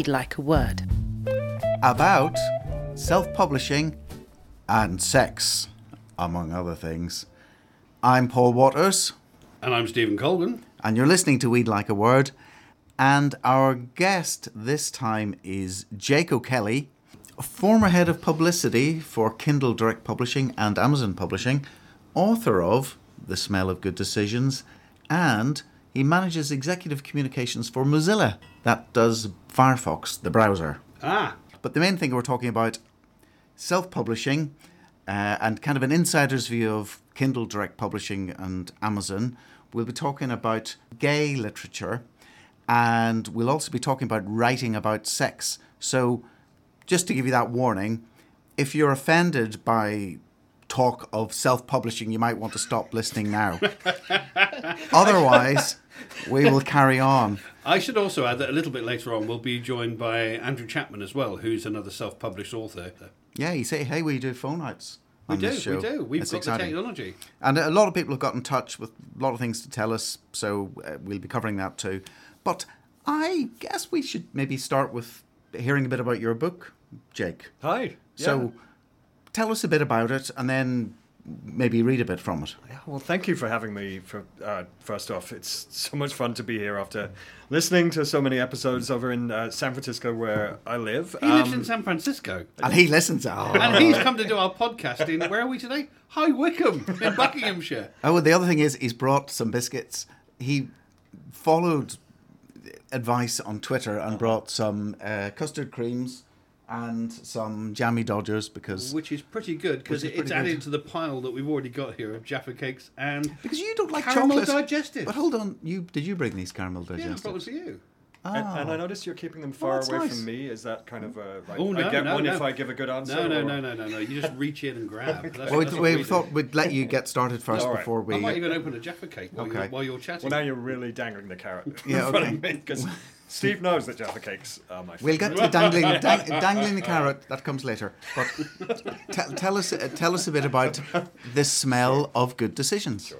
Read Like a Word. about self publishing and sex, among other things. I'm Paul Waters, And I'm Stevyn Colgan. and you're listening to We'd Like a Word. And our guest this time is Jake O'Kelly, former head of publicity for Kindle Direct Publishing and Amazon Publishing, author of The Smell of Good Decisions, and he manages executive communications for Mozilla, that does Firefox, the browser. Ah, But the main thing we're talking about self publishing uh, and kind of an insider's view of Kindle Direct Publishing and Amazon. We'll be talking about gay literature and we'll also be talking about writing about sex. So, just to give you that warning, if you're offended by talk of self publishing, you might want to stop listening now. Otherwise, we will carry on. I should also add that a little bit later on we'll be joined by Andrew Chapman as well, who's another self-published author. Yeah, you say, hey, we do phone nights. We do, we do. We've It's got exciting. the technology. And a lot of people have got in touch with a lot of things to tell us, so uh, we'll be covering that too. But I guess we should maybe start with hearing a bit about your book, Jake. Hi. So tell us a bit about it and then maybe read a bit from it. Yeah, well, thank you for having me. For uh, first off, it's so much fun to be here after listening to so many episodes over in uh, San Francisco, where I live. He lives Um, in San Francisco. And he listens. Oh, And he's come to do our podcast in, where are we today? High Wycombe in Buckinghamshire. oh well, the other thing is, he's brought some biscuits. He followed advice on Twitter and brought some uh, custard creams and some jammy dodgers because Which is pretty good because is it's added good. to the pile that we've already got here of Jaffa cakes and because you don't like caramel chocolate. digested. But hold on, you did you bring these caramel yeah, I digestives? brought them for you. And, and I notice you're keeping them far that's away nice. from me. Is that kind of a right? Oh, no, I get no, one no. if I give a good answer. No, no, or- no, no, no, no. You just reach in and grab. That's, Well, that's we, what we we thought do. we'd let you get started first All right. before we. I might even open a Jaffa cake while, Okay. you're, while you're chatting. Well, now you're really dangling the carrot Yeah, in front okay. of me because Steve knows that Jaffa cakes are my We'll favorite. get to dangling, dang, dangling the carrot. That comes later. But t- tell us, uh, tell us a bit about the smell of good decisions.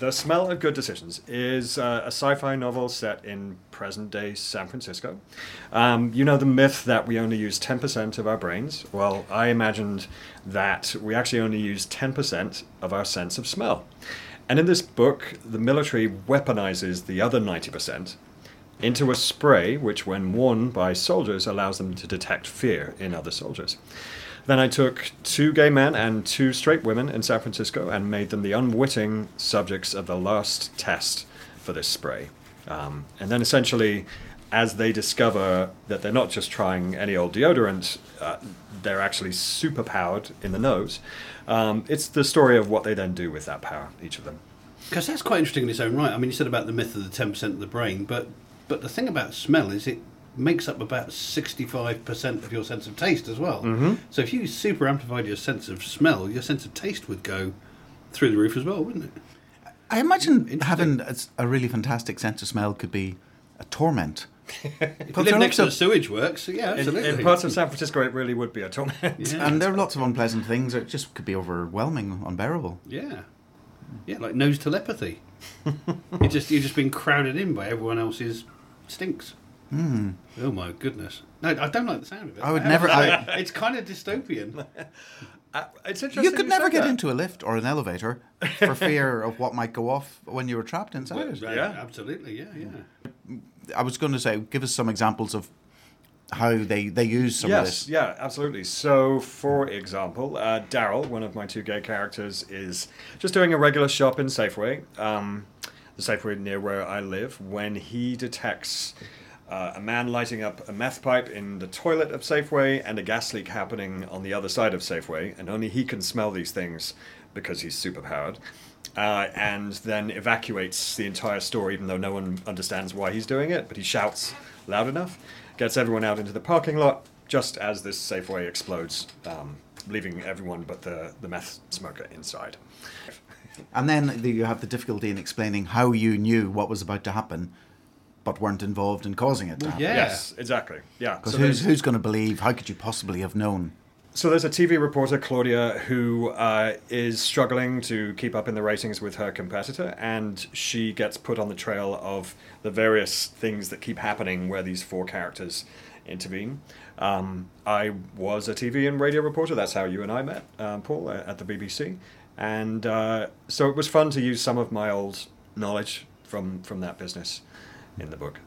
The Smell of Good Decisions is uh, a sci fi novel set in present day San Francisco. Um, you know the myth that we only use 10% of our brains? Well, I imagined that we actually only use 10% of our sense of smell. And in this book, the military weaponizes the other 90% into a spray which, when worn by soldiers, allows them to detect fear in other soldiers. Then I took two gay men and two straight women in San Francisco and made them the unwitting subjects of the last test for this spray. Um, and then essentially, as they discover that they're not just trying any old deodorant, uh, they're actually super powered in the nose. Um, it's the story of what they then do with that power, each of them. Because that's quite interesting in its own right. I mean, you said about the myth of the ten percent of the brain, but but the thing about smell is it makes up about sixty-five percent of your sense of taste as well. Mm-hmm. So if you super amplified your sense of smell, your sense of taste would go through the roof as well, wouldn't it? I imagine having a, a really fantastic sense of smell could be a torment. If you there live next to the sewage works, yeah, In, absolutely. in parts of San Francisco, it really would be a torment. yeah. And there are lots of unpleasant things that just could be overwhelming, unbearable. yeah, yeah, like nose telepathy. you just you're just being crowded in by everyone else's stinks. Oh my goodness! No, I don't like the sound of it. I would have never- I- it's kind of dystopian. Uh, it's interesting You could never get that. into a lift or an elevator for fear of what might go off when you were trapped inside it. Right, Yeah. absolutely. Yeah, yeah. I was going to say, give us some examples of how they, they use some of yes, this. yeah, absolutely. So, for example, uh, Daryl, one of my two gay characters, is just doing a regular shop in Safeway, um, the Safeway near where I live, when he detects uh, a man lighting up a meth pipe in the toilet of Safeway and a gas leak happening on the other side of Safeway, and only he can smell these things because he's superpowered. Uh, and then evacuates the entire store, even though no one understands why he's doing it. But he shouts loud enough, gets everyone out into the parking lot just as this Safeway explodes, um, leaving everyone but the, the meth smoker inside. And then you have the difficulty in explaining how you knew what was about to happen, but weren't involved in causing it to happen. yeah. Yes, exactly. Yeah. Because So who's, who's going to believe? How could you possibly have known? So there's a TV reporter, Claudia, who uh, is struggling to keep up in the ratings with her competitor, and she gets put on the trail of the various things that keep happening where these four characters intervene. Um, I was a TV and radio reporter. That's how you and I met, um, Paul, at the BBC. And uh, so it was fun to use some of my old knowledge from, from that business in the book.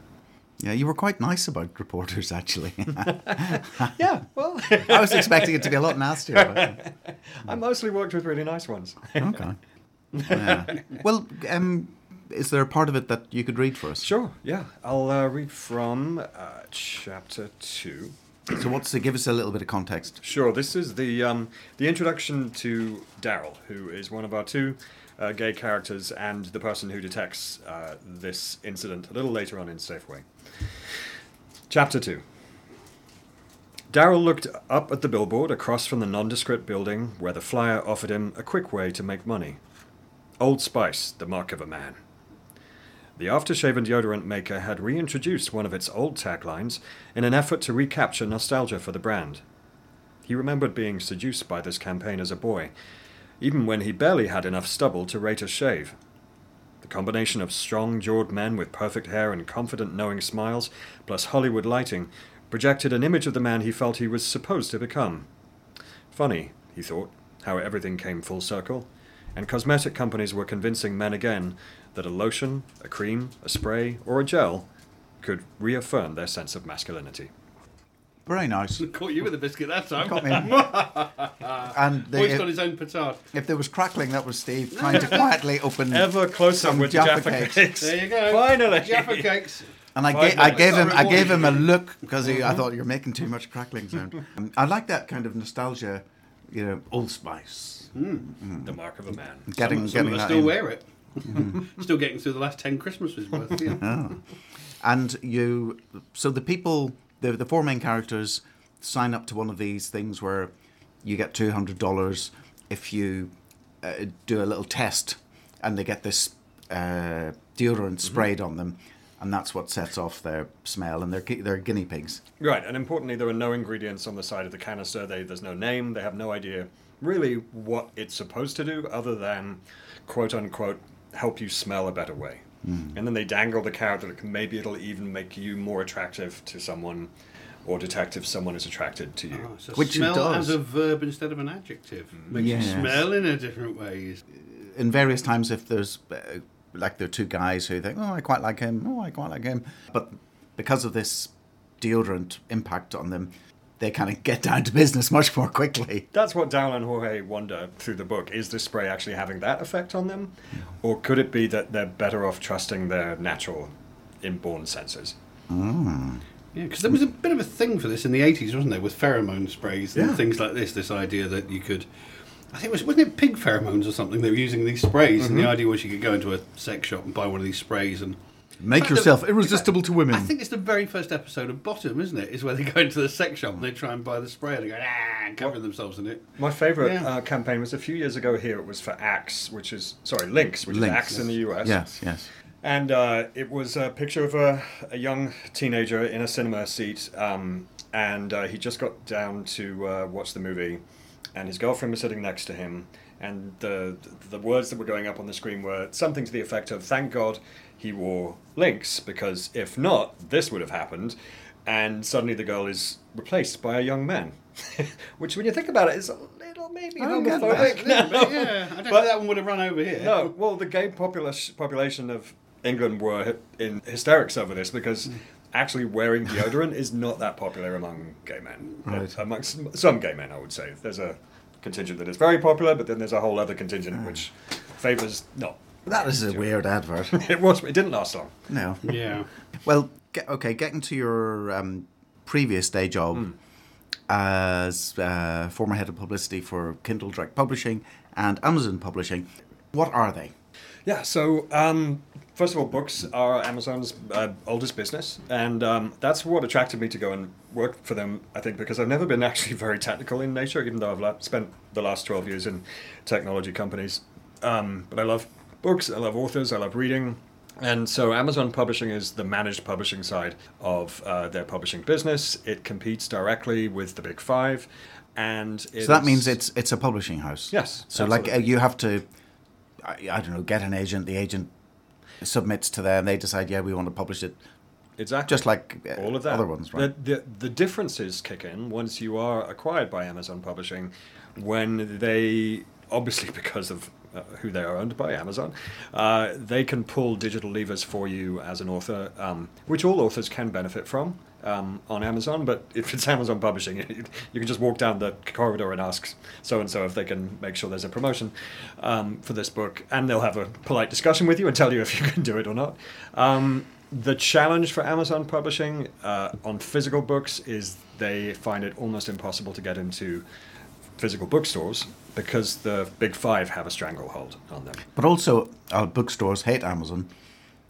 Yeah, you were quite nice about reporters, actually. Yeah, well, I was expecting it to be a lot nastier. But, I mostly worked with really nice ones. okay. Yeah. Well, um, is there a part of it that you could read for us? Sure, yeah. I'll uh, read from uh, chapter two. So, what's to give us a little bit of context? Sure, this is the um, the introduction to Daryl, who is one of our two uh, gay characters and the person who detects uh, this incident a little later on in Safeway. Chapter 2 Daryl looked up at the billboard across from the nondescript building where the flyer offered him a quick way to make money. Old Spice, the mark of a man. The aftershave and deodorant maker had reintroduced one of its old taglines in an effort to recapture nostalgia for the brand. He remembered being seduced by this campaign as a boy, even when he barely had enough stubble to rate a shave. The combination of strong jawed men with perfect hair and confident, knowing smiles, plus Hollywood lighting, projected an image of the man he felt he was supposed to become. Funny, he thought, how everything came full circle, and cosmetic companies were convincing men again that a lotion, a cream, a spray, or a gel could reaffirm their sense of masculinity. Very nice. Caught you with a biscuit that time. Got me. and the, Boy's got his own petard. if there was crackling, that was Steve trying to quietly open. Ever closer Some with Jaffa Jaffa cakes. cakes. There you go. Finally. Jaffa cakes. And I, ga- I gave him I gave him a look because I mm-hmm. thought you're making too much crackling sound. Um, I like that kind of nostalgia, you know, Old Spice. Mm. Mm. The mark of a man. Getting some some getting of us still in. wear it. Mm-hmm. still getting through the last ten Christmases worth. Yeah. Oh. And you, so the people, the the four main characters sign up to one of these things where you get two hundred dollars if you uh, do a little test, and they get this uh, deodorant sprayed on them, and that's what sets off their smell, and they're they're guinea pigs. Right, and importantly, there are no ingredients on the side of the canister. They, there's no name. They have no idea really what it's supposed to do other than, quote unquote, help you smell a better way. And then they dangle the carrot that maybe it'll even make you more attractive to someone or detect if someone is attracted to you. Oh, so Which smell does. as a verb instead of an adjective. Makes Yes. you smell in a different way. in various times if there's uh, like there are two guys who think oh I quite like him oh I quite like him but because of this deodorant impact on them they kind of get down to business much more quickly That's what Daryl and Jorge wonder through the book. Is the spray actually having that effect on them? Or could it be that they're better off trusting their natural inborn senses? Mm. Yeah, because there was a bit of a thing for this in the 80s, wasn't there, with pheromone sprays and Yeah. things like this. This idea that you could. I think it was wasn't it pig pheromones or something? They were using these sprays, and the mm-hmm. idea was you could go into a sex shop and buy one of these sprays and make fact, the- yourself in irresistible to women I think it's the very first episode of Bottom, isn't it? Is where they go into the sex shop and they try and buy the spray and they go ah, and cover themselves in it. My favourite Yeah. uh, campaign was a few years ago here. It was for Axe, which is, sorry, Lynx, which Lynx, is Axe in the US. yes yes And uh, it was a picture of a, a young teenager in a cinema seat, um, and uh, he just got down to uh, watch the movie, and his girlfriend was sitting next to him, and the the words that were going up on the screen were something to the effect of "Thank God he wore Lynx, because if not, this would have happened." And suddenly the girl is replaced by a young man, which, when you think about it, is a little maybe I that. homophobic. Yeah, but yeah, I don't But- think that one would have run over here. No, well, the gay popula- population of England were in hysterics over this because actually wearing deodorant is not that popular among gay men. Right. Uh, Amongst some gay men, I would say. There's a contingent that is very popular, but then there's a whole other contingent which favours not. That is a weird advert It was. It didn't last long. no Yeah. well get, okay getting to your um, previous day job as uh, former head of publicity for Kindle Direct Publishing and Amazon Publishing what are they Yeah, so um, first of all, books are Amazon's uh, oldest business, and um, that's what attracted me to go and work for them, I think, because I've never been actually very technical in nature, even though I've la- spent the last 12 years in technology companies. Um, but I love books, I love authors, I love reading. And so Amazon Publishing is the managed publishing side of uh, their publishing business. It competes directly with the big five. And So that means it's it's a publishing house. Yes, So like uh, you have to, I, I don't know, get an agent. The agent submits to them. They decide, yeah, we want to publish it Exactly. Just like uh, all of that. other ones, right? The, the, the differences kick in once you are acquired by Amazon Publishing when they, obviously because of uh, who they are owned by, Amazon, uh, they can pull digital levers for you as an author, um, which all authors can benefit from. Um, on Amazon, but if it's Amazon Publishing, you can just walk down the corridor and ask so and so if they can make sure there's a promotion um, for this book, and they'll have a polite discussion with you and tell you if you can do it or not. Um, the challenge for Amazon Publishing uh, on physical books is they find it almost impossible to get into physical bookstores because the big five have a stranglehold on them. But also, our bookstores hate Amazon.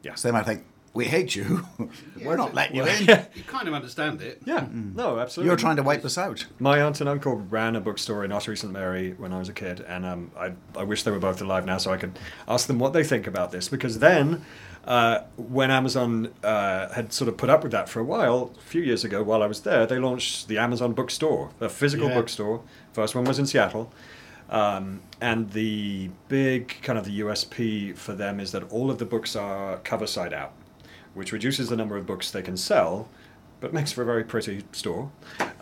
Yeah. So they might think, we hate you. We're not letting you in. You kind of understand it. Yeah, no, absolutely. You're trying to wipe us out. My aunt and uncle ran a bookstore in Ottery St Mary when I was a kid, and um, I, I wish they were both alive now so I could ask them what they think about this. Because then, uh, when Amazon uh, had sort of put up with that for a while, a few years ago while I was there, they launched the Amazon Bookstore, a physical Yeah. bookstore. First one was in Seattle. Um, and the big kind of the USP for them is that all of the books are cover side out, which reduces the number of books they can sell, but makes for a very pretty store.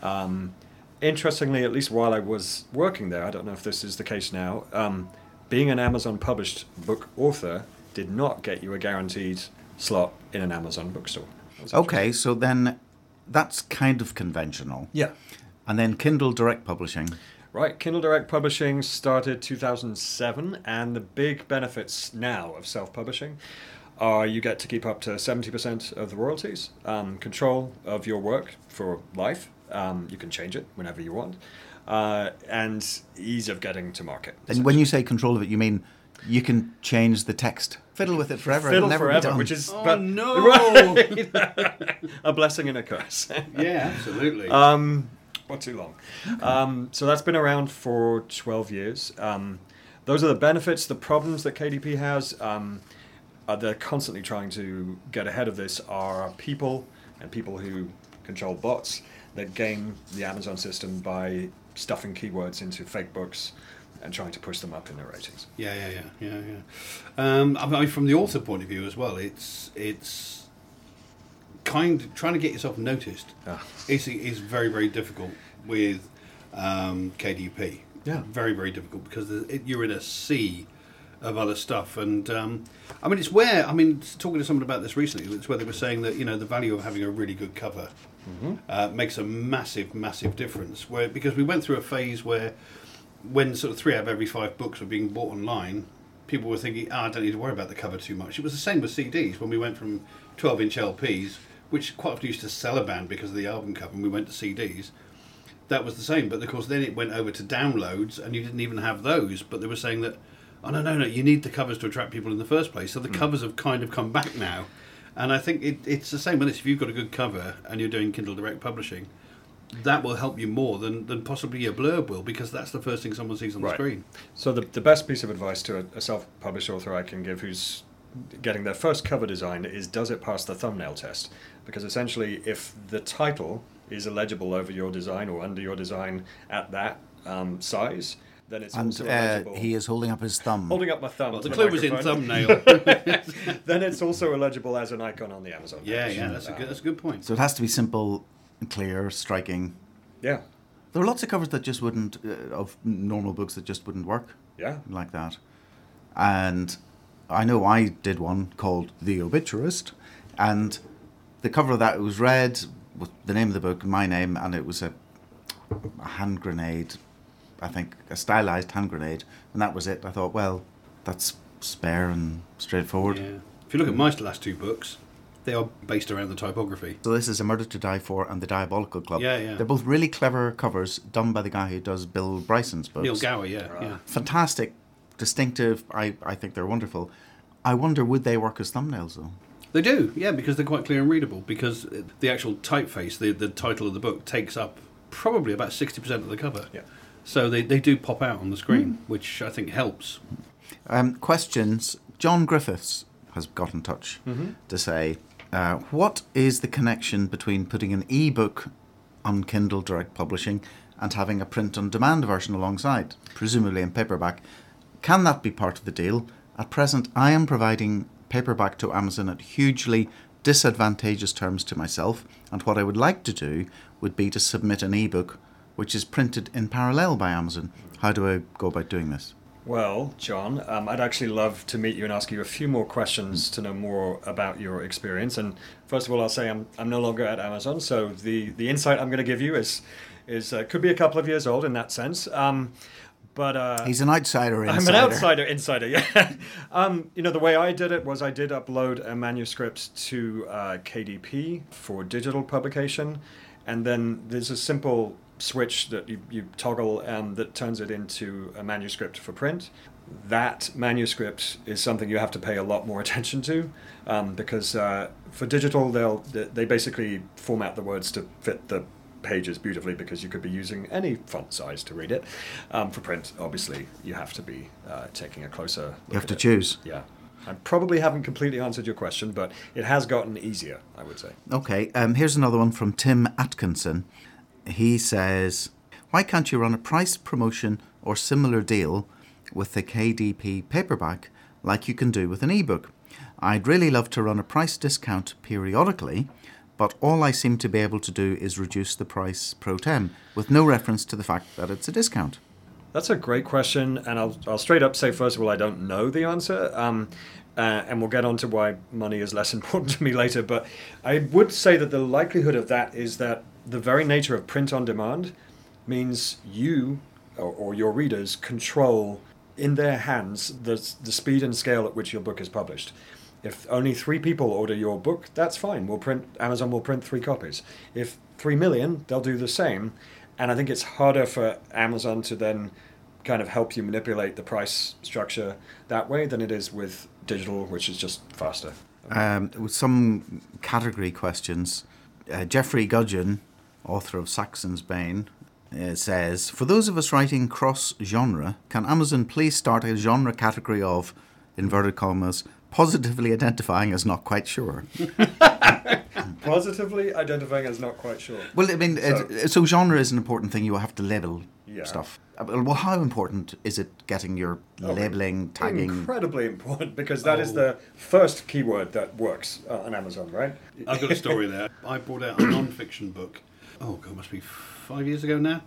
Um, interestingly, at least while I was working there, I don't know if this is the case now, um, being an Amazon published book author did not get you a guaranteed slot in an Amazon bookstore. Okay, so then that's kind of conventional. Yeah. And then Kindle Direct Publishing. Right, Kindle Direct Publishing started 2007, and the big benefits now of self publishing are you get to keep up to 70% of the royalties, um, control of your work for life, um, you can change it whenever you want, uh, and ease of getting to market. And when you say control of it, you mean you can change the text, fiddle with it forever, Fiddle it'll never be forever, done. which is Oh, but- no. Right. a blessing and a curse. Yeah, absolutely. Um, or too long. Um, so that's been around for 12 years. Um, those are the benefits. The problems that KDP has, um, uh, they're constantly trying to get ahead of this, are people and people who control bots that game the Amazon system by stuffing keywords into fake books and trying to push them up in their ratings. Yeah, yeah, yeah, yeah, yeah. Um, I mean, from the author point of view as well, it's it's kind trying to get yourself noticed Ah. is is very very difficult with um, KDP. Yeah. very very difficult because it, you're in a sea of other stuff, and um, I mean it's where I mean talking to someone about this recently, it's where they were saying that you know the value of having a really good cover uh, makes a massive massive difference. Where because we went through a phase where when sort of three out of every five books were being bought online, people were thinking, oh, I don't need to worry about the cover too much. It was the same with CDs when we went from 12 inch LPs, which quite often used to sell a band because of the album cover, and we went to CDs. That was the same, but of course, then it went over to downloads, and you didn't even have those. But they were saying that, oh, no, no, no, you need the covers to attract people in the first place. So the hmm. covers have kind of come back now. And I think it, it's the same with this. If you've got a good cover and you're doing Kindle Direct Publishing, that will help you more than, than possibly your blurb will because that's the first thing someone sees on the screen. So the, the best piece of advice to a, a self-published author I can give who's getting their first cover design is does it pass the thumbnail test? Because essentially, if the title is illegible over your design or under your design at that um, size, then it's and also uh, illegible. he is holding up his thumb. holding up my thumb. Well, the the clue was in thumbnail. then it's also illegible as an icon on the Amazon. yeah, page. yeah, that's a good, that's a good point. So it has to be simple, clear, striking. Yeah, There are lots of covers that just wouldn't, uh, of normal books that just wouldn't work yeah. like that. And I know I did one called The Obituarist, and the cover of that was red with the name of the book, my name, and it was a, a hand grenade, I think, a stylized hand grenade, and that was it. I thought, well, that's spare and straightforward. Yeah. If you look at my last two books, they are based around the typography. So this is A Murder to Die For and The Diabolical Club. Yeah, yeah. They're both really clever covers done by the guy who does Bill Bryson's books. Neil Gower, yeah, yeah. Fantastic, distinctive. I, I think they're wonderful. I wonder would they work as thumbnails though? They do, yeah, because they're quite clear and readable. Because the actual typeface, the the title of the book, takes up probably about sixty percent of the cover. Yeah. So they, they do pop out on the screen, which I think helps. Um, questions. John Griffiths has got in touch to say, uh, what is the connection between putting an e-book on Kindle Direct Publishing and having a print-on-demand version alongside, presumably in paperback? Can that be part of the deal? At present, I am providing paperback to Amazon at hugely disadvantageous terms to myself, and what I would like to do would be to submit an ebook which is printed in parallel by Amazon. How do I go about doing this? Well, John, um, I'd actually love to meet you and ask you a few more questions to know more about your experience. And first of all, I'll say I'm, I'm no longer at Amazon, so the, the insight I'm going to give you is is uh, could be a couple of years old in that sense. Um, but uh, he's an outsider. Insider. I'm an outsider insider. Yeah. um, you know the way I did it was I did upload a manuscript to uh, KDP for digital publication, and then there's a simple switch that you, you toggle um, that turns it into a manuscript for print. That manuscript is something you have to pay a lot more attention to um, because uh, for digital they'll they basically format the words to fit the pages beautifully because you could be using any font size to read it. Um, for print, obviously, you have to be uh, taking a closer. Look you have to it. choose. Yeah. I probably haven't completely answered your question, but it has gotten easier, I would say. Okay, um, here's another one from Tim Atkinson. He says, Why can't you run a price promotion or similar deal with the KDP paperback like you can do with an ebook? I'd really love to run a price discount periodically but all I seem to be able to do is reduce the price pro tem with no reference to the fact that it's a discount. That's a great question, and I'll, I'll straight up say, first of all, I don't know the answer. Um, uh, and we'll get on to why money is less important to me later. But I would say that the likelihood of that is that the very nature of print on demand means you or, or your readers control in their hands the, the speed and scale at which your book is published. If only three people order your book, that's fine. We'll print Amazon will print three copies. If three million, they'll do the same. And I think it's harder for Amazon to then kind of help you manipulate the price structure that way than it is with digital, which is just faster. Um, with some category questions, uh, Geoffrey Gudgeon, author of Saxon's Bane, uh, says, For those of us writing cross genre, can Amazon please start a genre category of, inverted commas, positively identifying as not quite sure. positively identifying as not quite sure. Well, I mean, so, it, so genre is an important thing. You have to label yeah. stuff. Uh, well, how important is it getting your oh, labeling, tagging? Incredibly important because that oh. is the first keyword that works uh, on Amazon, right? I've got a story there. I brought out a non-fiction book. Oh god, must be five years ago now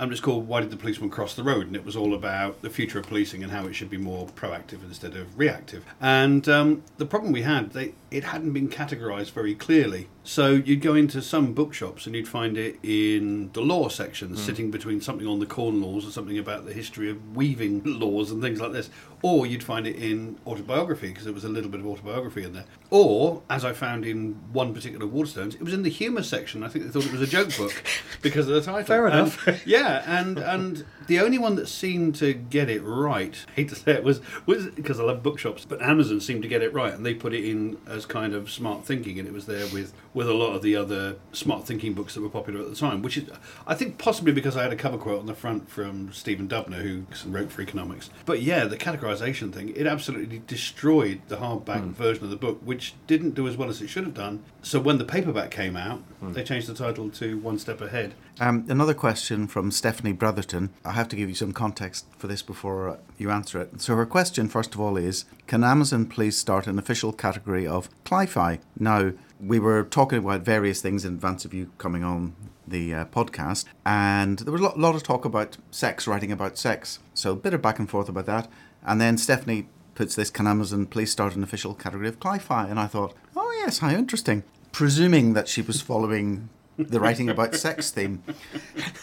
and it's called Why Did the Policeman Cross the Road? And it was all about the future of policing and how it should be more proactive instead of reactive. And um, the problem we had, they, it hadn't been categorized very clearly. So you'd go into some bookshops and you'd find it in the law section, mm. sitting between something on the corn laws and something about the history of weaving laws and things like this. Or you'd find it in autobiography because there was a little bit of autobiography in there. Or, as I found in one particular Waterstones, it was in the humour section. I think they thought it was a joke book because of the title. Fair enough. And, yeah, and and the only one that seemed to get it right, I hate to say it, was was because I love bookshops, but Amazon seemed to get it right, and they put it in as kind of smart thinking, and it was there with with a lot of the other smart thinking books that were popular at the time. Which is, I think, possibly because I had a cover quote on the front from Stephen Dubner, who wrote Freakonomics. But yeah, the categorization thing, it absolutely destroyed the hardback mm. version of the book, which didn't do as well as it should have done. So when the paperback came out, mm. they changed the title to One Step Ahead. Um, another question from Stephanie Brotherton. I have to give you some context for this before you answer it. So her question, first of all, is: Can Amazon please start an official category of Cli-Fi? Now, we were talking about various things in advance of you coming on the uh, podcast, and there was a lot, lot, of talk about sex, writing about sex. So a bit of back and forth about that. And then Stephanie puts this, can Amazon please start an official category of Cli-Fi? And I thought, oh yes, how interesting. Presuming that she was following the writing about sex theme.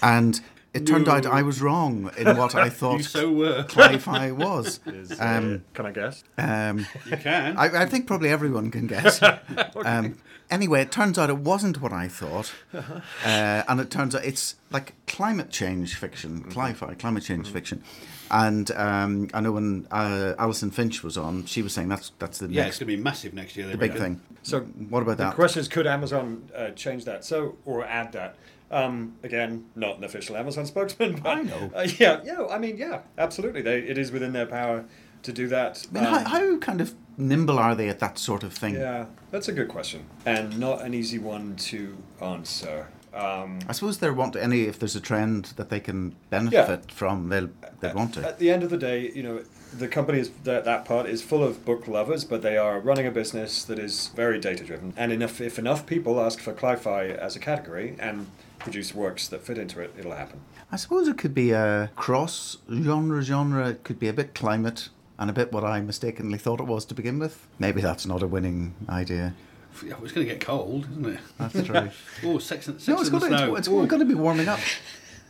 And it turned out I was wrong in what I thought so were. Cli-Fi was. Is, um, uh, can I guess? Um, you can. I, I, think probably everyone can guess. okay. um, anyway, it turns out it wasn't what I thought, uh-huh. uh, and it turns out it's like climate change fiction, mm-hmm. Cli-Fi, climate change mm-hmm. fiction. And um, I know when uh, Alison Finch was on, she was saying that's that's the next yeah, next, it's going to be massive next year. The big thing. So what about the that? The question is, could Amazon uh, change that? So or add that? Um, again, not an official Amazon spokesman, but I know. Uh, yeah, yeah. I mean, yeah, absolutely. They, it is within their power to do that. I mean, um, how, how kind of nimble are they at that sort of thing? Yeah, that's a good question, and not an easy one to answer. Um, I suppose they're want any if there's a trend that they can benefit from, they'll they want to. At the end of the day, you know, the company is that that part is full of book lovers, but they are running a business that is very data driven. And enough if enough people ask for cli-fi as a category and produce works that fit into it, it'll happen. I suppose it could be a cross genre genre. It could be a bit climate and a bit what I mistakenly thought it was to begin with. Maybe that's not a winning idea. Yeah, it's going to get cold, isn't it? That's true. oh, sex and, sex no, it's and going to it's, Ooh. going to be warming up.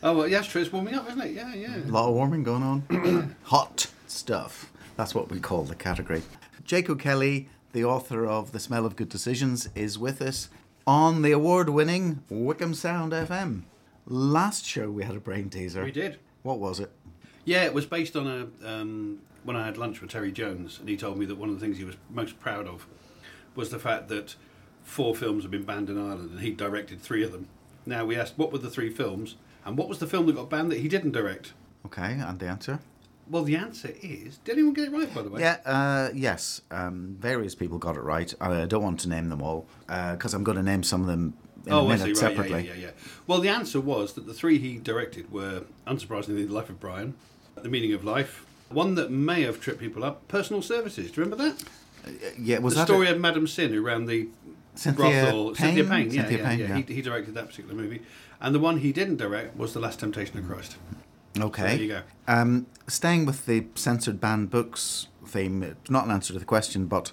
Oh, well, yeah, it's true. It's warming up, isn't it? Yeah, yeah. A lot of warming going on. Hot stuff. That's what we call the category. Jake O'Kelly, the author of The Smell of Good Decisions, is with us on the award winning Wycombe Sound FM. Last show we had a brain teaser. We did. What was it? Yeah, it was based on a um, when I had lunch with Terry Jones, and he told me that one of the things he was most proud of was the fact that four films had been banned in Ireland, and he directed three of them. Now we asked what were the three films, and what was the film that got banned that he didn't direct? Okay, and the answer? Well, the answer is. Did anyone get it right, by the way? Yeah, uh, yes. Um, various people got it right. I don't want to name them all because I'm going to name some of them in oh, a I minute see. Right, separately. yeah, yeah, yeah. Well, the answer was that the three he directed were, unsurprisingly, The Life of Brian, The Meaning of Life, one that may have tripped people up, Personal Services. Do you remember that? Yeah, was the that story a- of Madame Sin who ran the Cynthia brothel. Payne? Cynthia Payne, yeah, Cynthia yeah, Payne, yeah. yeah. He, he directed that particular movie. And the one he didn't direct was The Last Temptation of Christ. Okay. there you go. Um, staying with the censored banned books theme, not an answer to the question, but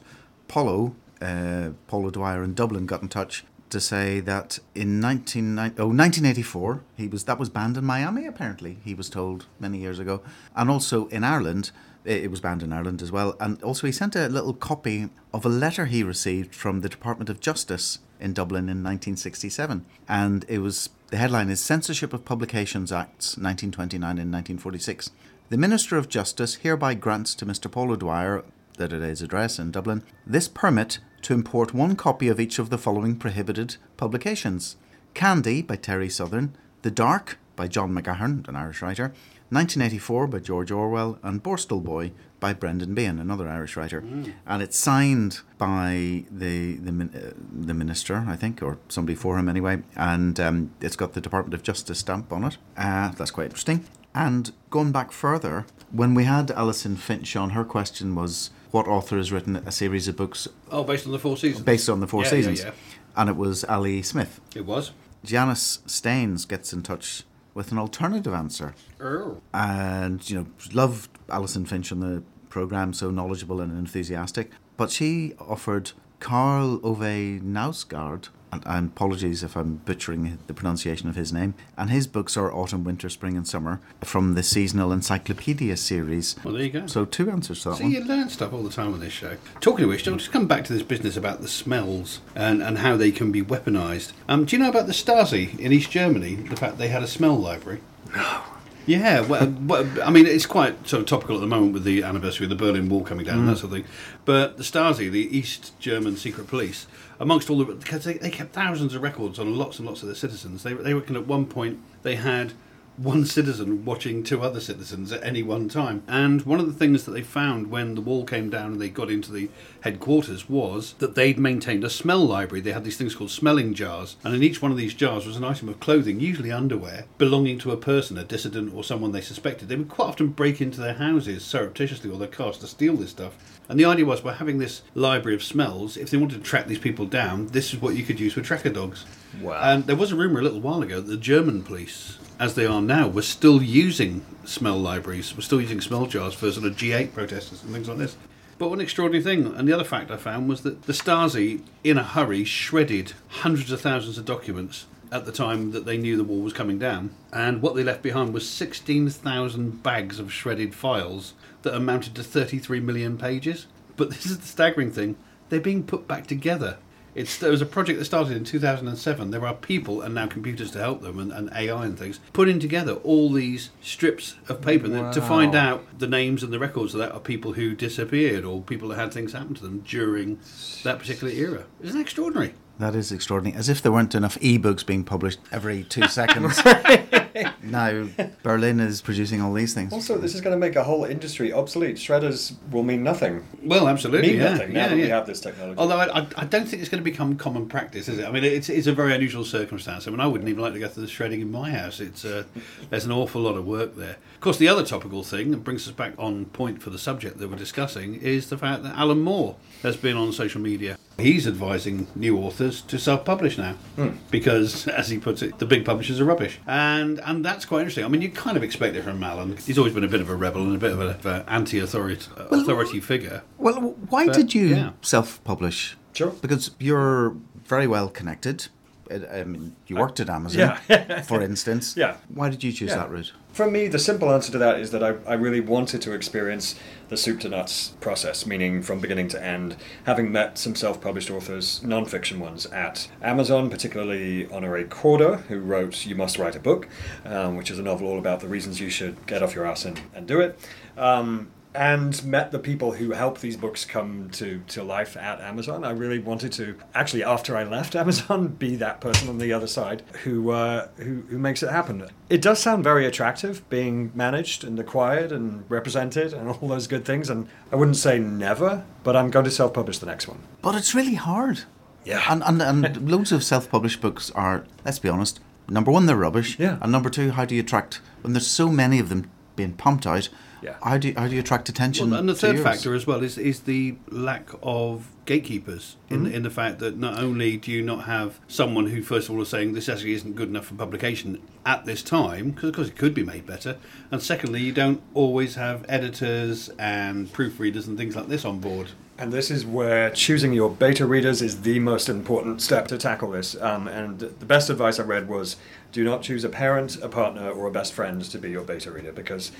Polo, uh, Dwyer in Dublin got in touch to say that in 19, oh, 1984, he was that was banned in Miami, apparently, he was told many years ago. And also in Ireland, it was banned in Ireland as well. And also, he sent a little copy of a letter he received from the Department of Justice in Dublin in 1967. And it was the headline is Censorship of Publications Acts 1929 and 1946. The Minister of Justice hereby grants to Mr. Paul O'Dwyer, it is address in Dublin, this permit to import one copy of each of the following prohibited publications Candy by Terry Southern, The Dark by John McGahern, an Irish writer, 1984 by George Orwell, and Borstal Boy by Brendan Behan, another Irish writer. And it's signed by the the, uh, the minister, I think, or somebody for him anyway. And um, it's got the Department of Justice stamp on it. Uh, that's quite interesting. And going back further, when we had Alison Finch on, her question was what author has written a series of books Oh, based on the Four Seasons. based on the Four Yeah, yeah, Seasons? yeah. And it was Ali Smith. It was. Janice Staines gets in touch with an alternative answer. Oh. And, you know, loved Alison Finch on the programme, so knowledgeable and enthusiastic. But she offered Karl Ove Knausgaard, and, and apologies if I'm butchering the pronunciation of his name, and his books are Autumn, Winter, Spring, and Summer from the Seasonal Encyclopedia series. Well, there you go. So two answers to that See, one. you learn stuff all the time on this show. Talking of which, I'll just come back to this business about the smells and, and how they can be weaponised. Um, do you know about the Stasi in East Germany? The fact they had a smell library? No. Yeah, well, well, I mean, it's quite sort of topical at the moment with the anniversary of the Berlin Wall coming down and that sort of thing. But the Stasi, the East German secret police, amongst all the because they, they kept thousands of records on lots and lots of their citizens. They they reckon at one point they had one citizen watching two other citizens at any one time. And one of the things that they found when the wall came down and they got into the headquarters was that they'd maintained a smell library. They had these things called smelling jars, and in each one of these jars was an item of clothing, usually underwear, belonging to a person, a dissident, or someone they suspected. They would quite often break into their houses surreptitiously or their cars to steal this stuff. And the idea was by having this library of smells, if they wanted to track these people down, this is what you could use for tracker dogs. Wow. And there was a rumour a little while ago that the German police, as they are now, were still using smell libraries, were still using smell jars for sort of G8 protesters and things like this. But one extraordinary thing, and the other fact I found was that the Stasi, in a hurry, shredded hundreds of thousands of documents at the time that they knew the wall was coming down. And what they left behind was 16,000 bags of shredded files that amounted to 33 million pages. But this is the staggering thing they're being put back together. It's, there was a project that started in 2007. There are people and now computers to help them and, and AI and things putting together all these strips of paper to find out the names and the records of that of people who disappeared or people that had things happen to them during that particular era. Isn't that extraordinary? That is extraordinary. As if there weren't enough ebooks being published every two seconds. now Berlin is producing all these things. Also, this is going to make a whole industry obsolete. Shredders will mean nothing. Well, absolutely, Mean yeah, nothing now yeah, that we have this technology. Although I, I, I don't think it's going to become common practice, is it? I mean, it's, it's a very unusual circumstance. I mean, I wouldn't even like to go through the shredding in my house. It's uh, there's an awful lot of work there. Of course, the other topical thing that brings us back on point for the subject that we're discussing is the fact that Alan Moore has been on social media. He's advising new authors to self-publish now hmm. because, as he puts it, the big publishers are rubbish, and and that's quite interesting. I mean, you kind of expect it from Alan. He's always been a bit of a rebel and a bit of an anti-authority authority figure. Well, why But, did you yeah. self-publish? Sure. Because you're very well connected. I I mean, you worked at Amazon, Yeah. for instance. Yeah. Why did you choose Yeah. that route? For me, the simple answer to that is that I, I really wanted to experience the soup to nuts process, meaning from beginning to end, having met some self published authors, non fiction ones, at Amazon, particularly Honorée Corder, who wrote You Must Write a Book, um, which is a novel all about the reasons you should get off your ass and, and do it. Um, and met the people who help these books come to, to life at Amazon. I really wanted to, actually, after I left Amazon, be that person on the other side who, uh, who, who makes it happen. It does sound very attractive being managed and acquired and represented and all those good things. And I wouldn't say never, but I'm going to self publish the next one. But it's really hard. Yeah. And, and, and loads of self published books are, let's be honest, number one, they're rubbish. Yeah. And number two, how do you attract, when there's so many of them being pumped out, Yeah. how, do you, how do you attract attention? Well, and the to third yours? factor as well is is the lack of gatekeepers in in the fact that not only do you not have someone who first of all is saying this actually isn't good enough for publication at this time because of course it could be made better, and secondly you don't always have editors and proofreaders and things like this on board. And this is where choosing your beta readers is the most important step to tackle this. Um, and the best advice I read was do not choose a parent, a partner, or a best friend to be your beta reader because,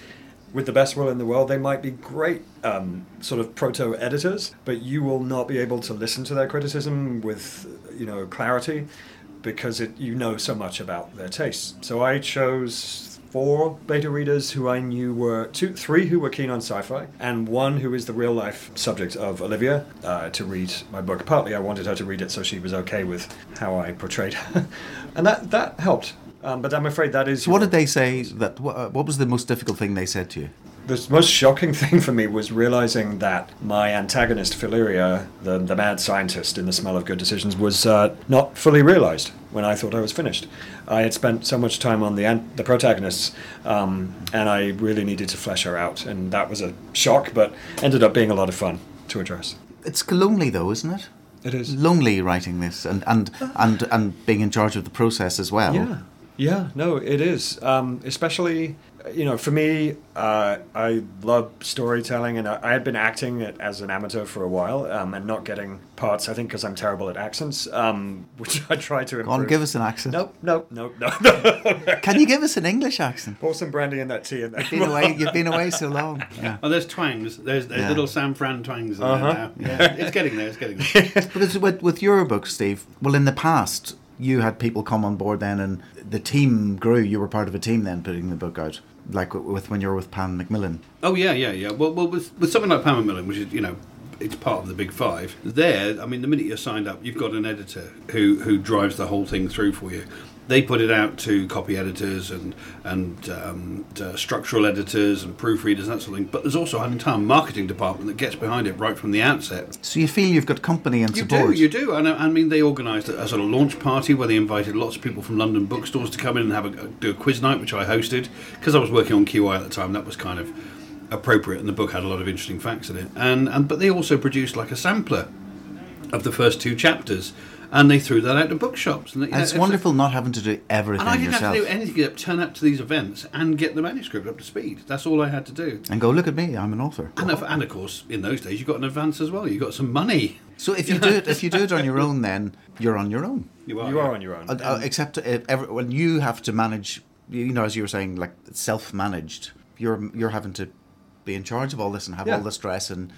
with the best will in the world, they might be great um, sort of proto editors, but you will not be able to listen to their criticism with you know clarity because it, you know so much about their tastes. So I chose four beta readers who I knew were two, three who were keen on sci-fi, and one who is the real life subject of Olivia uh, to read my book. Partly, I wanted her to read it so she was okay with how I portrayed her, and that that helped. Um, but I'm afraid that is. So what did they say that, what, what was the most difficult thing they said to you? the most shocking thing for me was realizing that my antagonist, Phileria, the, the mad scientist in The Smell of Good Decisions, was uh, not fully realized when I thought I was finished. I had spent so much time on the, an- the protagonists, um, and I really needed to flesh her out, and that was a shock, but ended up being a lot of fun to address. It's lonely though, isn't it? It is. Lonely writing this and, and, and, and being in charge of the process as well. Yeah, yeah, no, it is. Um, especially, you know, for me, uh, I love storytelling, and I, I had been acting at- as an amateur for a while, um, and not getting parts. I think because I'm terrible at accents, um, which I try to Go improve. on, give us an accent. Nope, nope, nope, no, no. Can you give us an English accent? Pour some brandy in that tea, and You've been away, you've been away so long. Yeah. Oh, there's twangs. There's, there's Yeah. little San Fran twangs in Uh-huh. there now. Yeah, it's getting there. It's getting there. Because with, with your book, Steve, well, in the past, you had people come on board then and the team grew. You were part of a team then putting the book out, like with when you were with Pan Macmillan. Oh yeah, yeah, yeah. Well, well, with, with something like Pan Macmillan, which is you know, it's part of the big five. There, I mean, the minute you're signed up, you've got an editor who who drives the whole thing through for you. They put it out to copy editors and and um, to structural editors and proofreaders and that sort of thing. But there's also an entire marketing department that gets behind it right from the outset. So you feel you've got company and You support. do, you do. And I, I mean, they organised a, a sort of launch party where they invited lots of people from London bookstores to come in and have a, do a quiz night, which I hosted because I was working on QI at the time. That was kind of appropriate, and the book had a lot of interesting facts in it. And and but they also produced like a sampler of the first two chapters, and they threw that out to bookshops. And, And it's wonderful not having to do everything And I didn't yourself. have to do anything except turn up to these events and get the manuscript up to speed. That's all I had to do. and go, look at me, I'm an author. And of, and of course, in those days, you got an advance as well. You got some money. So if you do it, if you do it on your own, then you're on your own. You are, you yeah. are on your own. Uh, uh, except if ever, when you have to manage, you know, as you were saying, like self-managed, you're you're having to be in charge of all this and have Yeah. all the stress, and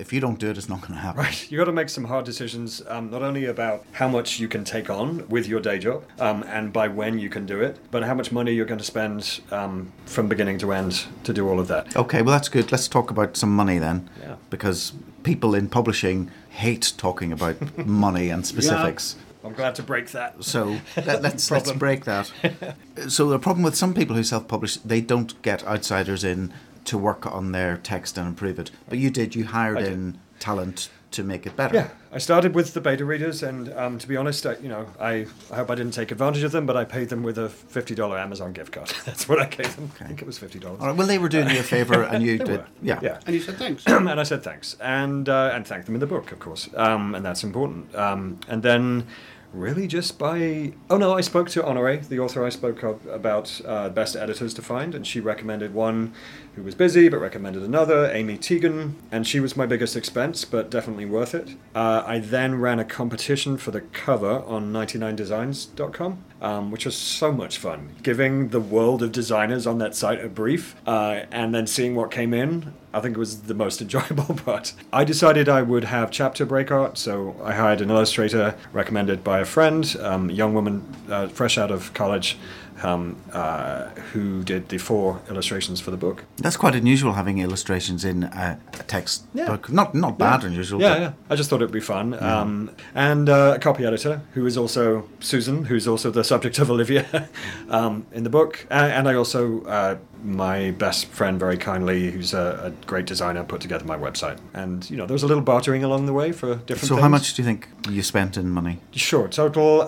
if you don't do it, it's not going to happen. Right, you got to make some hard decisions, um, not only about how much you can take on with your day job um, and by when you can do it, but how much money you're going to spend um, from beginning to end to do all of that. Okay, well that's good. Let's talk about some money then, Yeah. because people in publishing hate talking about money and specifics. I'm glad to break that. So let, let's let's break that. so the problem with some people who self-publish, they don't get outsiders in to work on their text and improve it. But you did. You hired did. in talent to make it better. Yeah, I started with the beta readers, and um, to be honest, I, you know, I, I hope I didn't take advantage of them, but I paid them with a fifty dollar Amazon gift card. That's what I gave them. I think it was fifty dollars. All right. Well, they were doing you a favor, and you did. were. Yeah. Yeah. And you said thanks. and I said thanks, and uh, and thanked them in the book, of course, um, and that's important. Um, and then, really, just by oh no, I spoke to Honorée, the author I spoke of, about uh, best editors to find, and she recommended one who was busy, but recommended another, Amy Teagan, and she was my biggest expense, but definitely worth it. Uh, I then ran a competition for the cover on 99designs.com, um, which was so much fun, giving the world of designers on that site a brief, uh, and then seeing what came in. I think it was the most enjoyable part. I decided I would have chapter break art, so I hired an illustrator recommended by a friend, um, a young woman uh, fresh out of college, um, uh, who did the four illustrations for the book. That's quite unusual having illustrations in a, a text Yeah. book. Not not bad unusual. Yeah, but yeah. I just thought it'd be fun. Um, and uh, a copy editor who is also Susan, who's also the subject of Olivia um, in the book. Uh, and I also, uh, my best friend, very kindly, who's a, a great designer, put together my website. And, you know, there was a little bartering along the way for different So things. how much do you think you spent in money? Sure. Total, uh,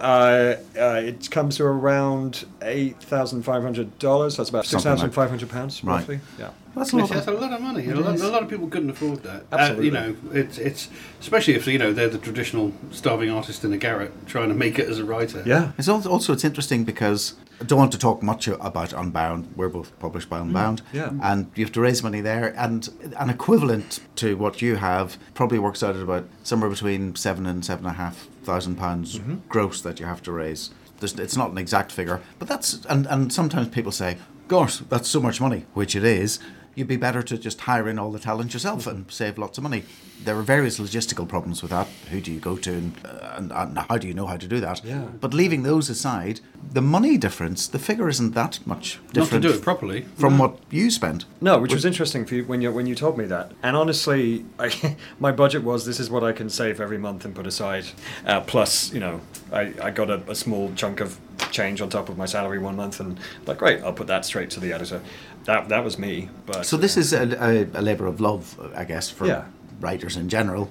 uh, it comes to around eight thousand five hundred dollars. That's about six Something like- thousand five hundred pounds, Right. roughly. Yeah. That's a lot. That's a lot of money. A lot, a lot of people couldn't afford that. Uh, Absolutely. you know, it's it's especially if you know they're the traditional starving artist in a garret trying to make it as a writer. Yeah. It's also, also it's interesting because I don't want to talk much about Unbound. We're both published by Unbound, yeah. and you have to raise money there, and an equivalent to what you have probably works out at about somewhere between seven and seven and a half thousand pounds gross that you have to raise. There's, it's not an exact figure, but that's and and sometimes people say, "Gosh, that's so much money," which it is. You'd be better to just hire in all the talent yourself and save lots of money. There are various logistical problems with that. Who do you go to, and, uh, and, and how do you know how to do that? Yeah. But leaving those aside, the money difference, the figure isn't that much different. Not to do it properly. from No. what you spent. No, which was interesting for you when you when you told me that. And honestly, I, my budget was this is what I can save every month and put aside. Uh, plus, you know, I, I got a, a small chunk of change on top of my salary one month, and like, great, I'll put that straight to the editor. That that was me. But So this is a, a, a labour of love, I guess, for Yeah. writers in general.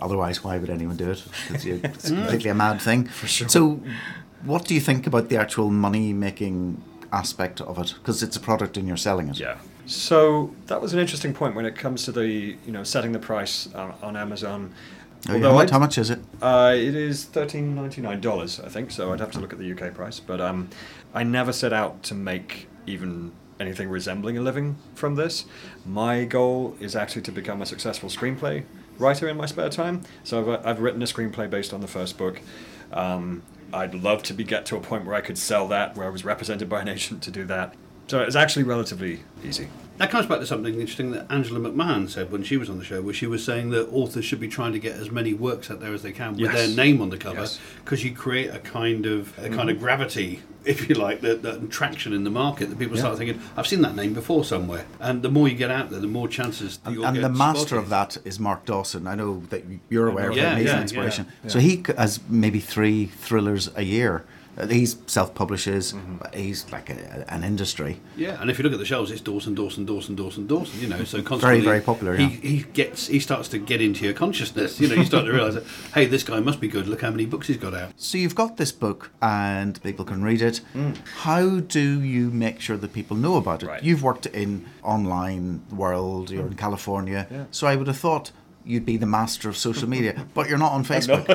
Otherwise, why would anyone do it? It's, it's completely a mad thing. For sure. So, what do you think about the actual money-making aspect of it? Because it's a product and you're selling it. Yeah. So that was an interesting point when it comes to the you know setting the price uh, on Amazon. Oh, yeah. Although how, much, how much is it? Uh, it is thirteen ninety nine dollars, I think. So I'd have to look at the UK price, but um, I never set out to make even anything resembling a living from this. My goal is actually to become a successful screenplay writer in my spare time. So I've, I've written a screenplay based on the first book. Um, I'd love to be get to a point where I could sell that, where I was represented by an agent to do that. So it's actually relatively easy. That comes back to something interesting that Angela McMahon said when she was on the show, where she was saying that authors should be trying to get as many works out there as they can with Yes. their name on the cover, Yes. because you create a kind of a kind of mm-hmm. gravity, if you like, that, that traction in the market that people start thinking, "I've seen that name before somewhere." And the more you get out there, the more chances And, and get the master spotted. of that is Mark Dawson. I know that you're aware of Yeah, him. He's yeah, an inspiration. yeah. So he has maybe three thrillers a year. He's self-publishes. Mm-hmm. but He's like a, an industry. Yeah, and if you look at the shelves, it's Dawson, Dawson, Dawson, Dawson, Dawson. You know, so constantly very popular, He, yeah. he gets he starts to get into your consciousness. You know, you start to realise that hey, this guy must be good. Look how many books he's got out. So you've got this book and people can read it. Mm. How do you make sure that people know about it? Right. You've worked in online world, you're in mm. California. Yeah. So I would have thought you'd be the master of social media, but you're not on Facebook.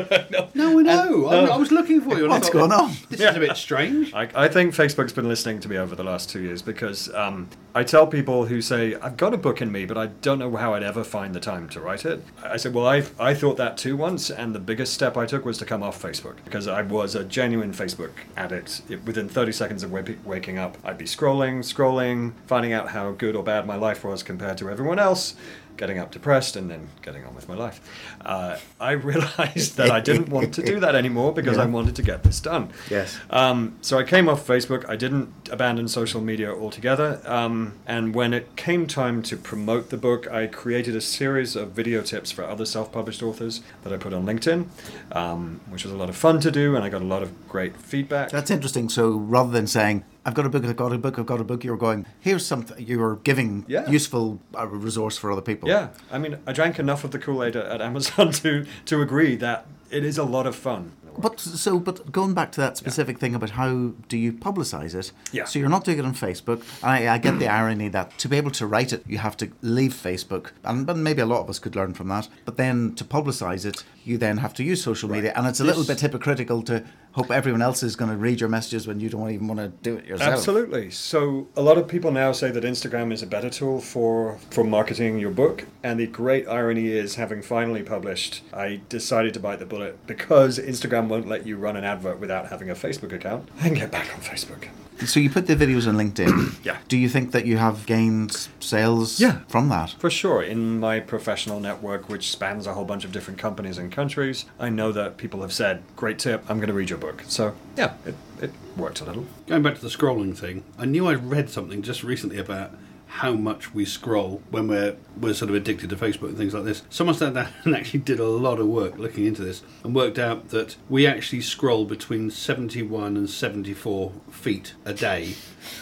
No, I know. I, I was looking for you. What's thought, going on? This is a bit strange. I, I think Facebook's been listening to me over the last two years because um, I tell people who say, I've got a book in me, but I don't know how I'd ever find the time to write it. I said, Well, I, I thought that too once, and the biggest step I took was to come off Facebook because I was a genuine Facebook addict. It, within 30 seconds of wake, waking up, I'd be scrolling, scrolling, finding out how good or bad my life was compared to everyone else. Getting up depressed and then getting on with my life. Uh, I realized that I didn't want to do that anymore because Yeah. I wanted to get this done. Yes. Um, so I came off Facebook. I didn't abandon social media altogether. Um, and when it came time to promote the book, I created a series of video tips for other self-published authors that I put on LinkedIn, um, which was a lot of fun to do, and I got a lot of great feedback. That's interesting. So rather than saying, I've got a book, I've got a book, I've got a book, you're going, here's something, you were giving Yeah. useful uh, resource for other people. Yeah, I mean, I drank enough of the Kool-Aid at at Amazon to to agree that it is a lot of fun. But so, but going back to that specific thing about how do you publicize it? Yeah. So you're not doing it on Facebook. I, I get the irony that to be able to write it, you have to leave Facebook, and but maybe a lot of us could learn from that. But then to publicize it, you then have to use social media, and it's a little bit hypocritical to hope everyone else is going to read your messages when you don't even want to do it yourself. Absolutely. So a lot of people now say that Instagram is a better tool for for marketing your book, and the great irony is, having finally published, I decided to bite the bullet because Instagram won't let you run an advert without having a Facebook account and get back on Facebook. So you put the videos on LinkedIn. Yeah. Do you think that you have gained sales Yeah. from that? For sure, in my professional network, which spans a whole bunch of different companies and countries, I know that people have said, "Great tip, I'm going to read your book." So yeah, it, it worked a little. Going back to the scrolling thing, I knew I read something just recently about how much we scroll when we're we're sort of addicted to Facebook and things like this. Someone sat down and actually did a lot of work looking into this and worked out that we actually scroll between 71 and 74 feet a day.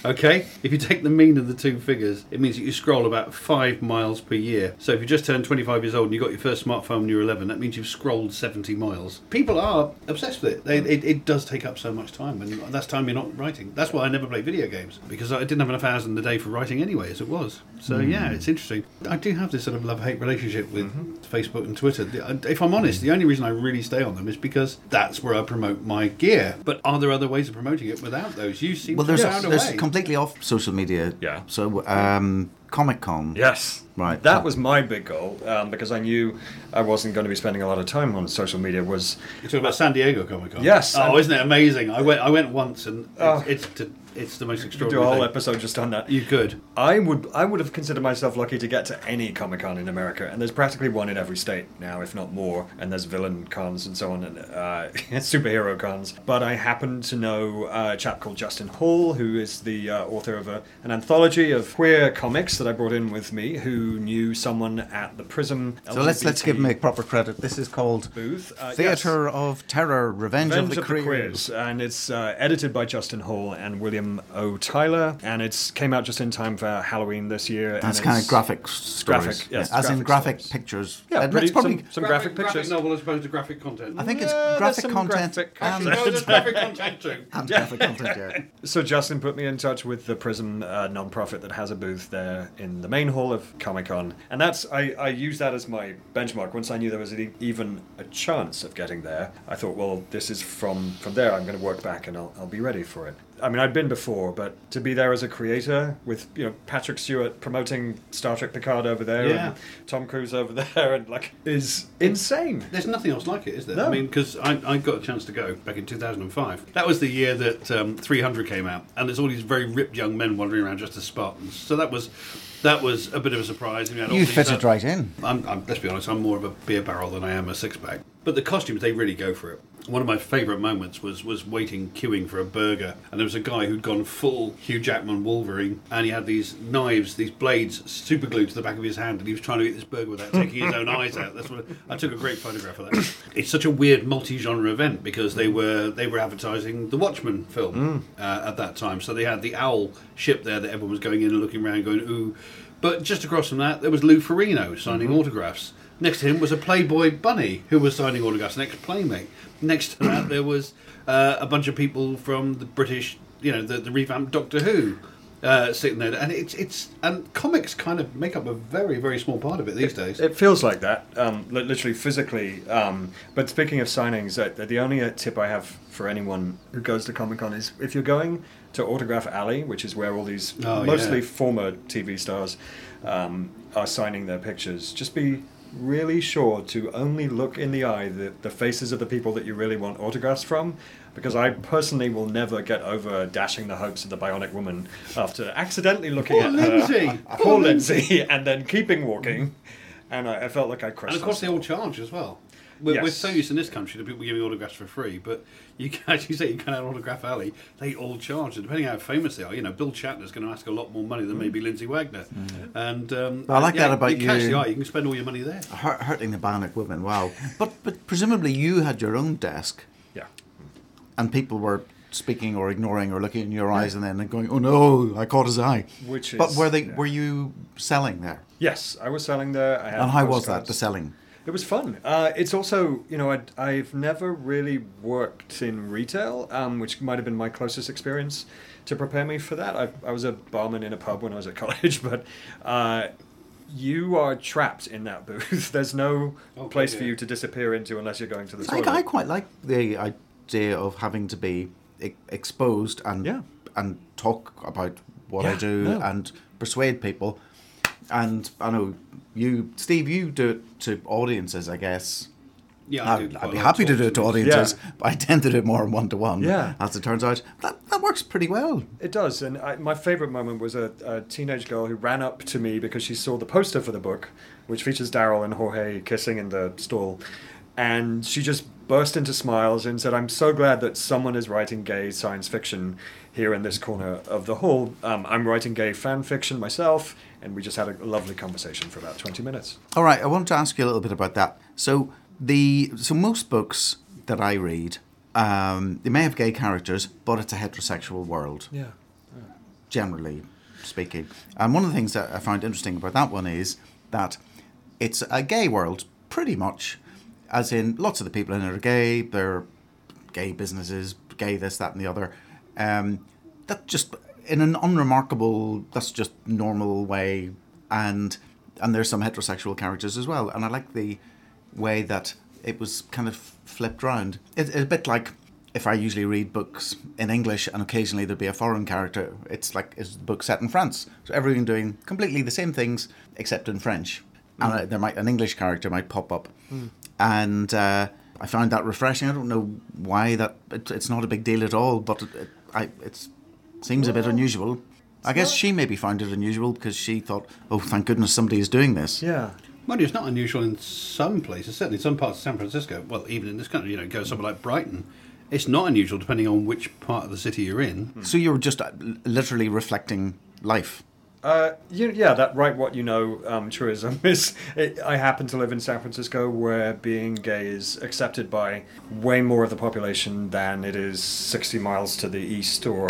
Okay, if you take the mean of the two figures, it means that you scroll about five miles per year. So if you just turned 25 years old and you got your first smartphone when you were 11, that means you've scrolled 70 miles. People are obsessed with it. They, it. It does take up so much time, and that's time you're not writing. That's why I never play video games because I didn't have enough hours in the day for writing anyway, as it was. So yeah, it's interesting. I do have this sort of love-hate relationship with Facebook and Twitter. If I'm honest, the only reason I really stay on them is because that's where I promote my gear. But are there other ways of promoting it without those? You seem Well, to there's have found a there's way. completely off social media. Yeah. So um, Comic Con. Yes. Right. That was my big goal um, because I knew I wasn't going to be spending a lot of time on social media. Was You're talking about San Diego Comic Con. Yes, Oh, and- isn't it amazing? I went. I went once, and it's, Oh. it's, to, it's the most do a extraordinary. whole thing. episode just on that. You could. I would I would have considered myself lucky to get to any Comic Con in America, and there's practically one in every state now, if not more. And there's villain cons and so on, and uh, superhero cons. But I happen to know uh, a chap called Justin Hall, who is the uh, author of a, an anthology of queer comics that I brought in with me, who knew someone at the Prism. So let's let's give him a proper credit. This is called booth. Uh, yes. Theatre of Terror: Revenge, Revenge of the Queers. and it's uh, edited by Justin Hall and William O. Tyler, and it came out just in time for Halloween this year. That's and kind of graphic stories, graphic, yes, as in graphic graphic stories. pictures. Yeah, Uh, pretty, it's probably. some, some graphic, pictures. novel as opposed to graphic content. I think it's Yeah, graphic content graphic and, content. no, there's graphic content too. and graphic content. Yeah. So Justin put me in touch with the Prism uh, non-profit that has a booth there in the main hall of Comic Con, and that's I, I used that as my benchmark. Once I knew there was e- even a chance of getting there, I thought, well, this is from from there. I'm going to work back and I'll, I'll be ready for it. I mean, I'd been before, but to be there as a creator with you know Patrick Stewart promoting Star Trek Picard over there Yeah. and Tom Cruise over there, and like is insane. There's nothing else like it, is there? No. I mean, because I, I got a chance to go back in 2005. That was the year that um, 300 came out, and there's all these very ripped young men wandering around just as Spartans. So that was that was a bit of a surprise. And we had all You these, fitted uh, right in. I'm, I'm, let's be honest, I'm more of a beer barrel than I am a six pack. But the costumes, they really go for it. One of my favourite moments was was waiting, queuing for a burger, and there was a guy who'd gone full Hugh Jackman Wolverine, and he had these knives, these blades, super glued to the back of his hand, and he was trying to eat this burger without taking his own eyes out. That's what I took a great photograph of that. It's such a weird multi-genre event because they mm. were they were advertising the Watchmen film mm. uh, at that time, so they had the owl ship there that everyone was going in and looking around, going ooh. But just across from that, there was Lou Ferrigno signing mm-hmm. autographs. Next to him was a Playboy bunny who was signing autographs, an ex-playmate. Next to that, there was uh, a bunch of people from the British, you know, the, the revamped Doctor Who. Uh, sitting there, and it's it's and comics kind of make up a very very small part of it these days. It feels like that, um, literally physically. Um, but speaking of signings, uh, the only uh, tip I have for anyone who goes to Comic Con is if you're going to Autograph Alley, which is where all these Oh, mostly yeah. former TV stars um, are signing their pictures, just be really sure to only look in the eye the, the faces of the people that you really want autographs from. Because I personally will never get over dashing the hopes of the Bionic Woman after accidentally looking Poor at Lindsay! her, Poor poor Lindsay, and then keeping walking, and I, I felt like I crushed. And of course, they all charge as well. We're, we're so used in this country to people giving autographs for free, but you can actually say you can have an autograph alley. They all charge, and depending how famous they are, you know, Bill Shatner's going to ask a lot more money than maybe Lindsay Wagner. And um, I like yeah, that about you. Catch you. the eye, you can spend all your money there. Hurt, hurting the Bionic women, wow. But but presumably you had your own desk, Yeah. and people were speaking or ignoring or looking in your eyes, and then going, "Oh no, I caught his eye." Which But were they yeah. were you selling there? Yes, I was selling there. I had And how was that? The selling? It was fun. Uh, it's also, you know, I'd, I've never really worked in retail, um, which might have been my closest experience to prepare me for that. I, I was a barman in a pub when I was at college, but uh, you are trapped in that booth. There's no Okay, place for you to disappear into unless you're going to the I, toilet. I quite like the idea of having to be e- exposed and Yeah. and talk about what I do no. and persuade people. And I know you, Steve, you do it to audiences, I guess. Yeah, I I'd, I'd be happy to do it to audiences, Yeah. but I tend to do it more one to one. Yeah. As it turns out, that that works pretty well. It does, and I, my favorite moment was a, a teenage girl who ran up to me because she saw the poster for the book, which features Daryl and Jorge kissing in the stall, and she just burst into smiles and said, "I'm so glad that someone is writing gay science fiction here in this corner of the hall. Um, I'm writing gay fan fiction myself." And we just had a lovely conversation for about 20 minutes. All right, I want to ask you a little bit about that. So the so most books that I read, um, they may have gay characters, but it's a heterosexual world. Yeah. generally speaking. And one of the things that I found interesting about that one is that it's a gay world, pretty much, as in lots of the people in it are gay, they're gay businesses, gay this, that, and the other. Um, that just in an unremarkable, that's just normal way, and and there's some heterosexual characters as well. And I like the way that it was kind of flipped round. It, it's a bit like if I usually read books in English and occasionally there'd be a foreign character. It's like it's the book set in France, so everyone doing completely the same things except in French, and uh, there might an English character might pop up, and uh, I found that refreshing. I don't know why that it, it's not a big deal at all, but it, it, I it seems a bit unusual. I guess not- she maybe found it unusual because she thought, "Oh, thank goodness somebody is doing this." Yeah. Mind you, it's not unusual in some places, certainly some parts of San Francisco. Well, even in this country, you know, go somewhere like Brighton. It's not unusual depending on which part of the city you're in. So you're just uh, literally reflecting life. Uh, you, yeah, that right what you know um, truism is. It, I happen to live in San Francisco, where being gay is accepted by way more of the population than it is 60 miles to the east or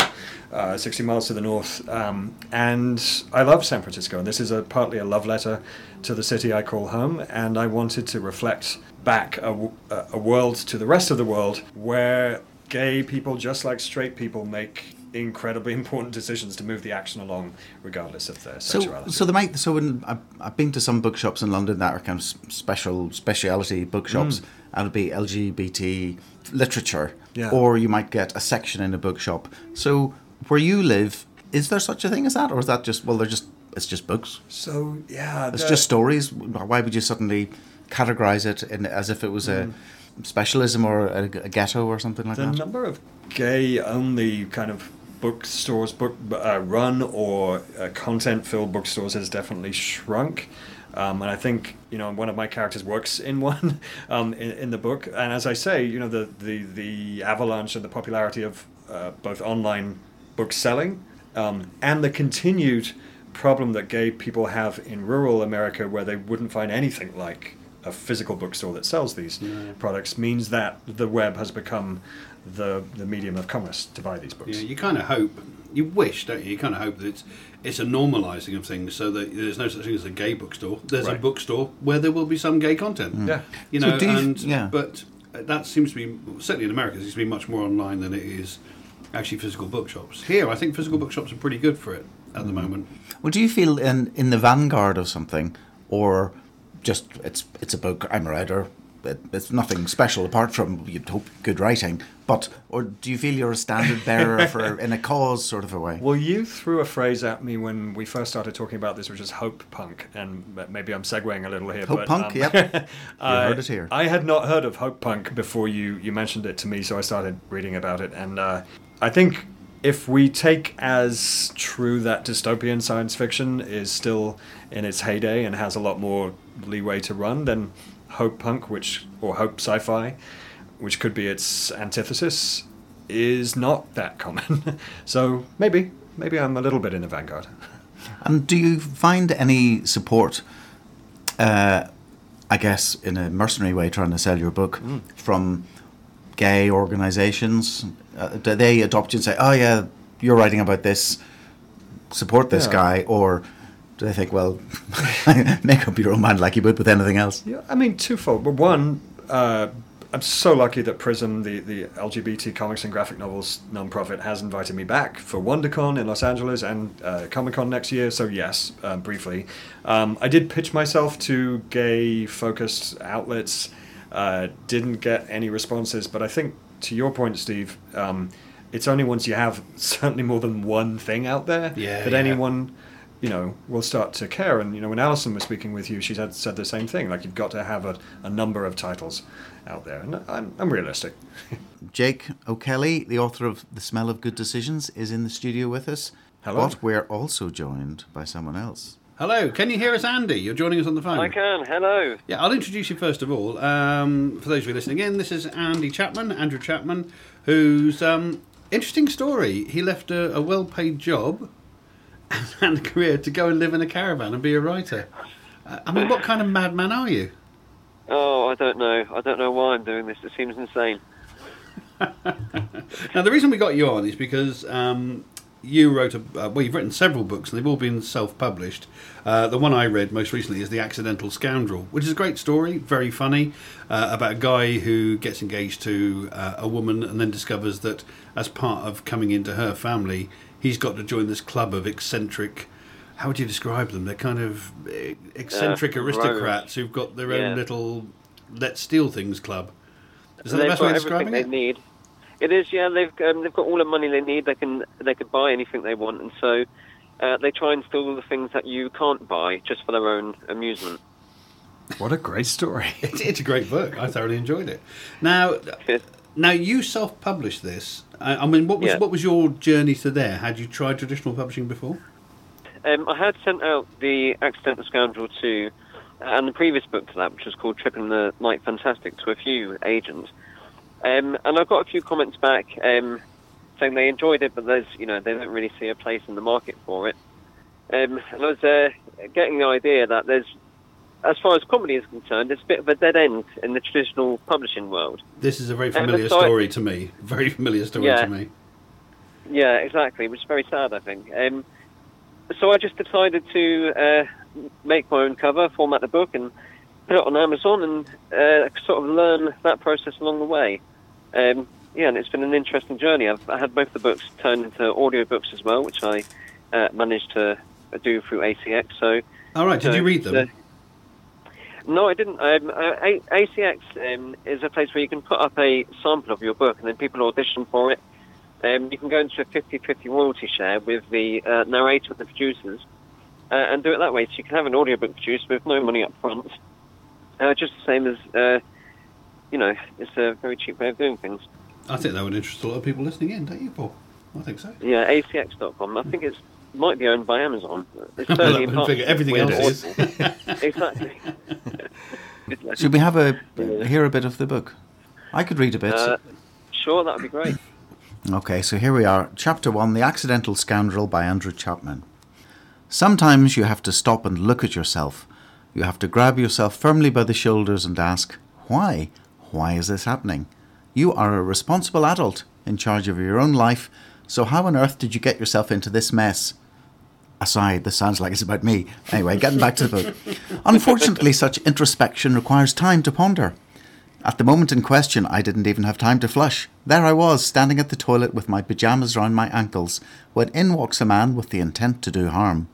uh, 60 miles to the north. Um, and I love San Francisco, and this is a partly a love letter to the city I call home. And I wanted to reflect back a world to the rest of the world where gay people, just like straight people, make incredibly important decisions to move the action along, regardless of their So, sexuality. so the might. So when I've, I've been to some bookshops in London that are kind of special speciality bookshops, mm. and it'd be LGBT literature, Yeah. or you might get a section in a bookshop. So where you live, is there such a thing as that, or is that just well, they're just it's just books, So yeah, it's the- just stories. Why would you suddenly categorize it in, as if it was a mm. specialism or a, a ghetto or something like the that? number of gay-only kind of bookstores, book uh, run or uh, content-filled bookstores has definitely shrunk. Um, and I think you know one of my characters works in one um, in, in the book. And as I say, you know the the, the avalanche and the popularity of uh, both online book selling um, and the continued problem that gay people have in rural America, where they wouldn't find anything like a physical bookstore that sells these products, means that the web has become the the medium of commerce to buy these books. Yeah, you kind of hope, you wish, don't you? You kind of hope that it's it's a normalising of things, so that there's no such thing as a gay bookstore. There's a bookstore where there will be some gay content. Mm. Yeah. you So know, do you- and yeah. but uh, that seems to be certainly in America. It seems to be much more online than it is actually physical bookshops. Here, I think physical mm. bookshops are pretty good for it at the mm. moment. Well, do you feel in in the vanguard of something, or just it's it's a book? I'm a writer. It, it's nothing special apart from you'd hope good writing. But or do you feel you're a standard bearer for in a cause sort of a way? Well, you threw a phrase at me when we first started talking about this, which is hope punk, and maybe I'm segueing a little here. Hope but, punk, um, yep. I- heard it here. I had not heard of hope punk before you you mentioned it to me, so I started reading about it, and uh, I think if we take as true that dystopian science fiction is still in its heyday and has a lot more leeway to run, then hope punk, which or hope sci-fi, which could be its antithesis, is not that common. so maybe, maybe I'm a little bit in the vanguard. And do you find any support? Uh, I guess in a mercenary way, trying to sell your book Mm. from gay organisations. Uh, do they adopt you and say, "Oh yeah, you're writing about this, support this Yeah. guy," or do they think, "Well, make up your own mind like you would with anything else"? Yeah, I mean, twofold. But one, uh, I'm so lucky that Prism, the, the LGBT comics and graphic novels nonprofit, has invited me back for WonderCon in Los Angeles and uh, Comic Con next year. So, yes, um, briefly. Um, I did pitch myself to gay focused outlets, uh, didn't get any responses. But I think, to your point, Steve, um, it's only once you have certainly more than one thing out there Yeah, that yeah. anyone you know, will start to care. And you know, when Alison was speaking with you, she had said the same thing. Like you've got to have a, a number of titles out there, and I'm, I'm realistic. Jake O'Kelly, the author of The Smell of Good Decisions, is in the studio with us. Hello. But we're also joined by someone else. Hello, can you hear us, Andy? You're joining us on the phone. I can. Hello. Yeah, I'll introduce you first of all. Um, for those of you listening in, this is Andy Chapman, Andrew Chapman, whose um, interesting story. He left a, a well-paid job and a career to go and live in a caravan and be a writer. I mean, what kind of madman are you? Oh, I don't know. I don't know why I'm doing this. It seems insane. Now, the reason we got you on is because um, you wrote a uh, well, you've written several books and they've all been self-published. Uh, the one I read most recently is The Accidental Scoundrel, which is a great story, very funny, uh, about a guy who gets engaged to uh, a woman and then discovers that as part of coming into her family, he's got to join this club of eccentric. How would you describe them? They're kind of eh, eccentric Uh, aristocrats who've got their Yeah. own little "let's steal things" club. Is that the best way got of describing they it? need. It is, yeah. They've um, they've got all the money they need. They can they could buy anything they want, and so uh, they try and steal the things that you can't buy just for their own amusement. What a great story! It's, it's a great book. I thoroughly enjoyed it. Now, now you self-published this. I, I mean, what was Yeah. what was your journey to there? Had you tried traditional publishing before? Um, I had sent out the Accidental Scoundrel to, and the previous book to that, which was called Tripping the Night Fantastic, to a few agents, um, and I got a few comments back um, saying they enjoyed it, but there's you know they don't really see a place in the market for it. Um, and I was uh, getting the idea that there's, as far as comedy is concerned, it's a bit of a dead end in the traditional publishing world. This is a very familiar story to me. Very familiar story Yeah. to me. Yeah, exactly, which is very sad, I think. Um, so I just decided to uh, make my own cover, format the book, and put it on Amazon, and uh, sort of learn that process along the way. Um, yeah, and it's been an interesting journey. I've I had both the books turned into audiobooks as well, which I uh, managed to do through ACX. So All right. Did you read them? No, I didn't. Um, ACX um, is a place where you can put up a sample of your book and then people audition for it. Um, you can go into a 50-50 royalty share with the uh, narrator and the producers uh, and do it that way. So you can have an audiobook produced with no money up front. Uh, just the same as, uh, you know, it's a very cheap way of doing things. I think that would interest a lot of people listening in, don't you, Paul? I think so. Yeah, ACX.com. I think it's might be owned by Amazon. It's certainly I in figure everything else is. Exactly. Should we have a hear a bit of the book? I could read a bit. Uh, sure, that would be great. Okay, so here we are. Chapter 1 The Accidental Scoundrel by Andrew Chapman. Sometimes you have to stop and look at yourself. You have to grab yourself firmly by the shoulders and ask, Why? Why is this happening? You are a responsible adult in charge of your own life, so how on earth did you get yourself into this mess? Aside, this sounds like it's about me. Anyway, getting back to the book. Unfortunately, such introspection requires time to ponder. At the moment in question, I didn't even have time to flush. There I was, standing at the toilet with my pyjamas round my ankles, when in walks a man with the intent to do harm.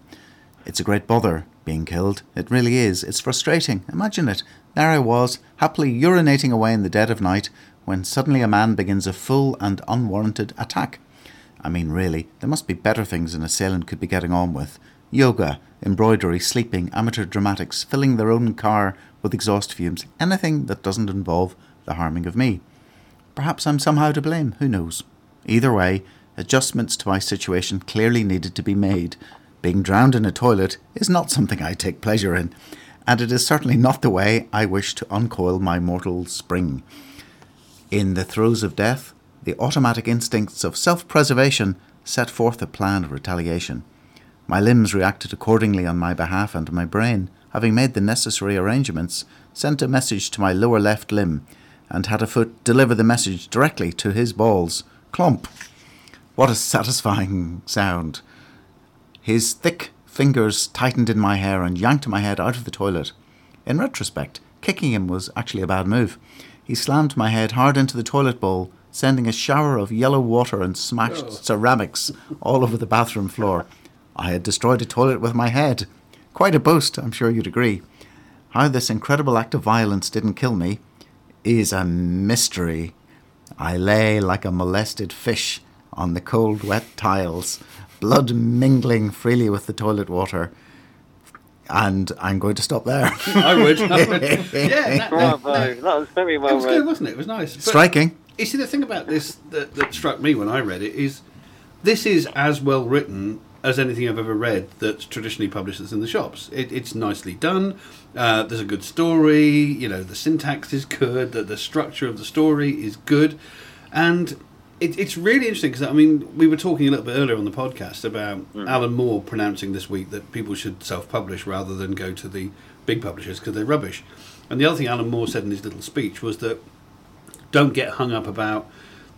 It's a great bother, being killed. It really is. It's frustrating. Imagine it. There I was, happily urinating away in the dead of night, when suddenly a man begins a full and unwarranted attack. I mean, really, there must be better things an assailant could be getting on with. Yoga, embroidery, sleeping, amateur dramatics, filling their own car with exhaust fumes, anything that doesn't involve the harming of me. Perhaps I'm somehow to blame, who knows? Either way, adjustments to my situation clearly needed to be made. Being drowned in a toilet is not something I take pleasure in, and it is certainly not the way I wish to uncoil my mortal spring. In the throes of death, the automatic instincts of self preservation set forth a plan of retaliation. My limbs reacted accordingly on my behalf, and my brain, having made the necessary arrangements, sent a message to my lower left limb, and had a foot deliver the message directly to his balls. Clump! What a satisfying sound! His thick fingers tightened in my hair and yanked my head out of the toilet. In retrospect, kicking him was actually a bad move. He slammed my head hard into the toilet bowl, sending a shower of yellow water and smashed Oh. ceramics all over the bathroom floor. I had destroyed a toilet with my head. Quite a boast, I'm sure you'd agree. How this incredible act of violence didn't kill me is a mystery. I lay like a molested fish on the cold, wet tiles, blood mingling freely with the toilet water. And I'm going to stop there. I would. I would. Yeah, that, that, Bravo. that, That was very that well was read. good, wasn't it? It was nice. But Striking. You see, the thing about this that, that struck me when I read it is this is as well written as anything I've ever read that's traditionally published that's in the shops. It, it's nicely done. Uh, there's a good story. You know, the syntax is good. The, the structure of the story is good, and it, it's really interesting because I mean, we were talking a little bit earlier on the podcast about Alan Moore pronouncing this week that people should self-publish rather than go to the big publishers because they're rubbish. And the other thing Alan Moore said in his little speech was that don't get hung up about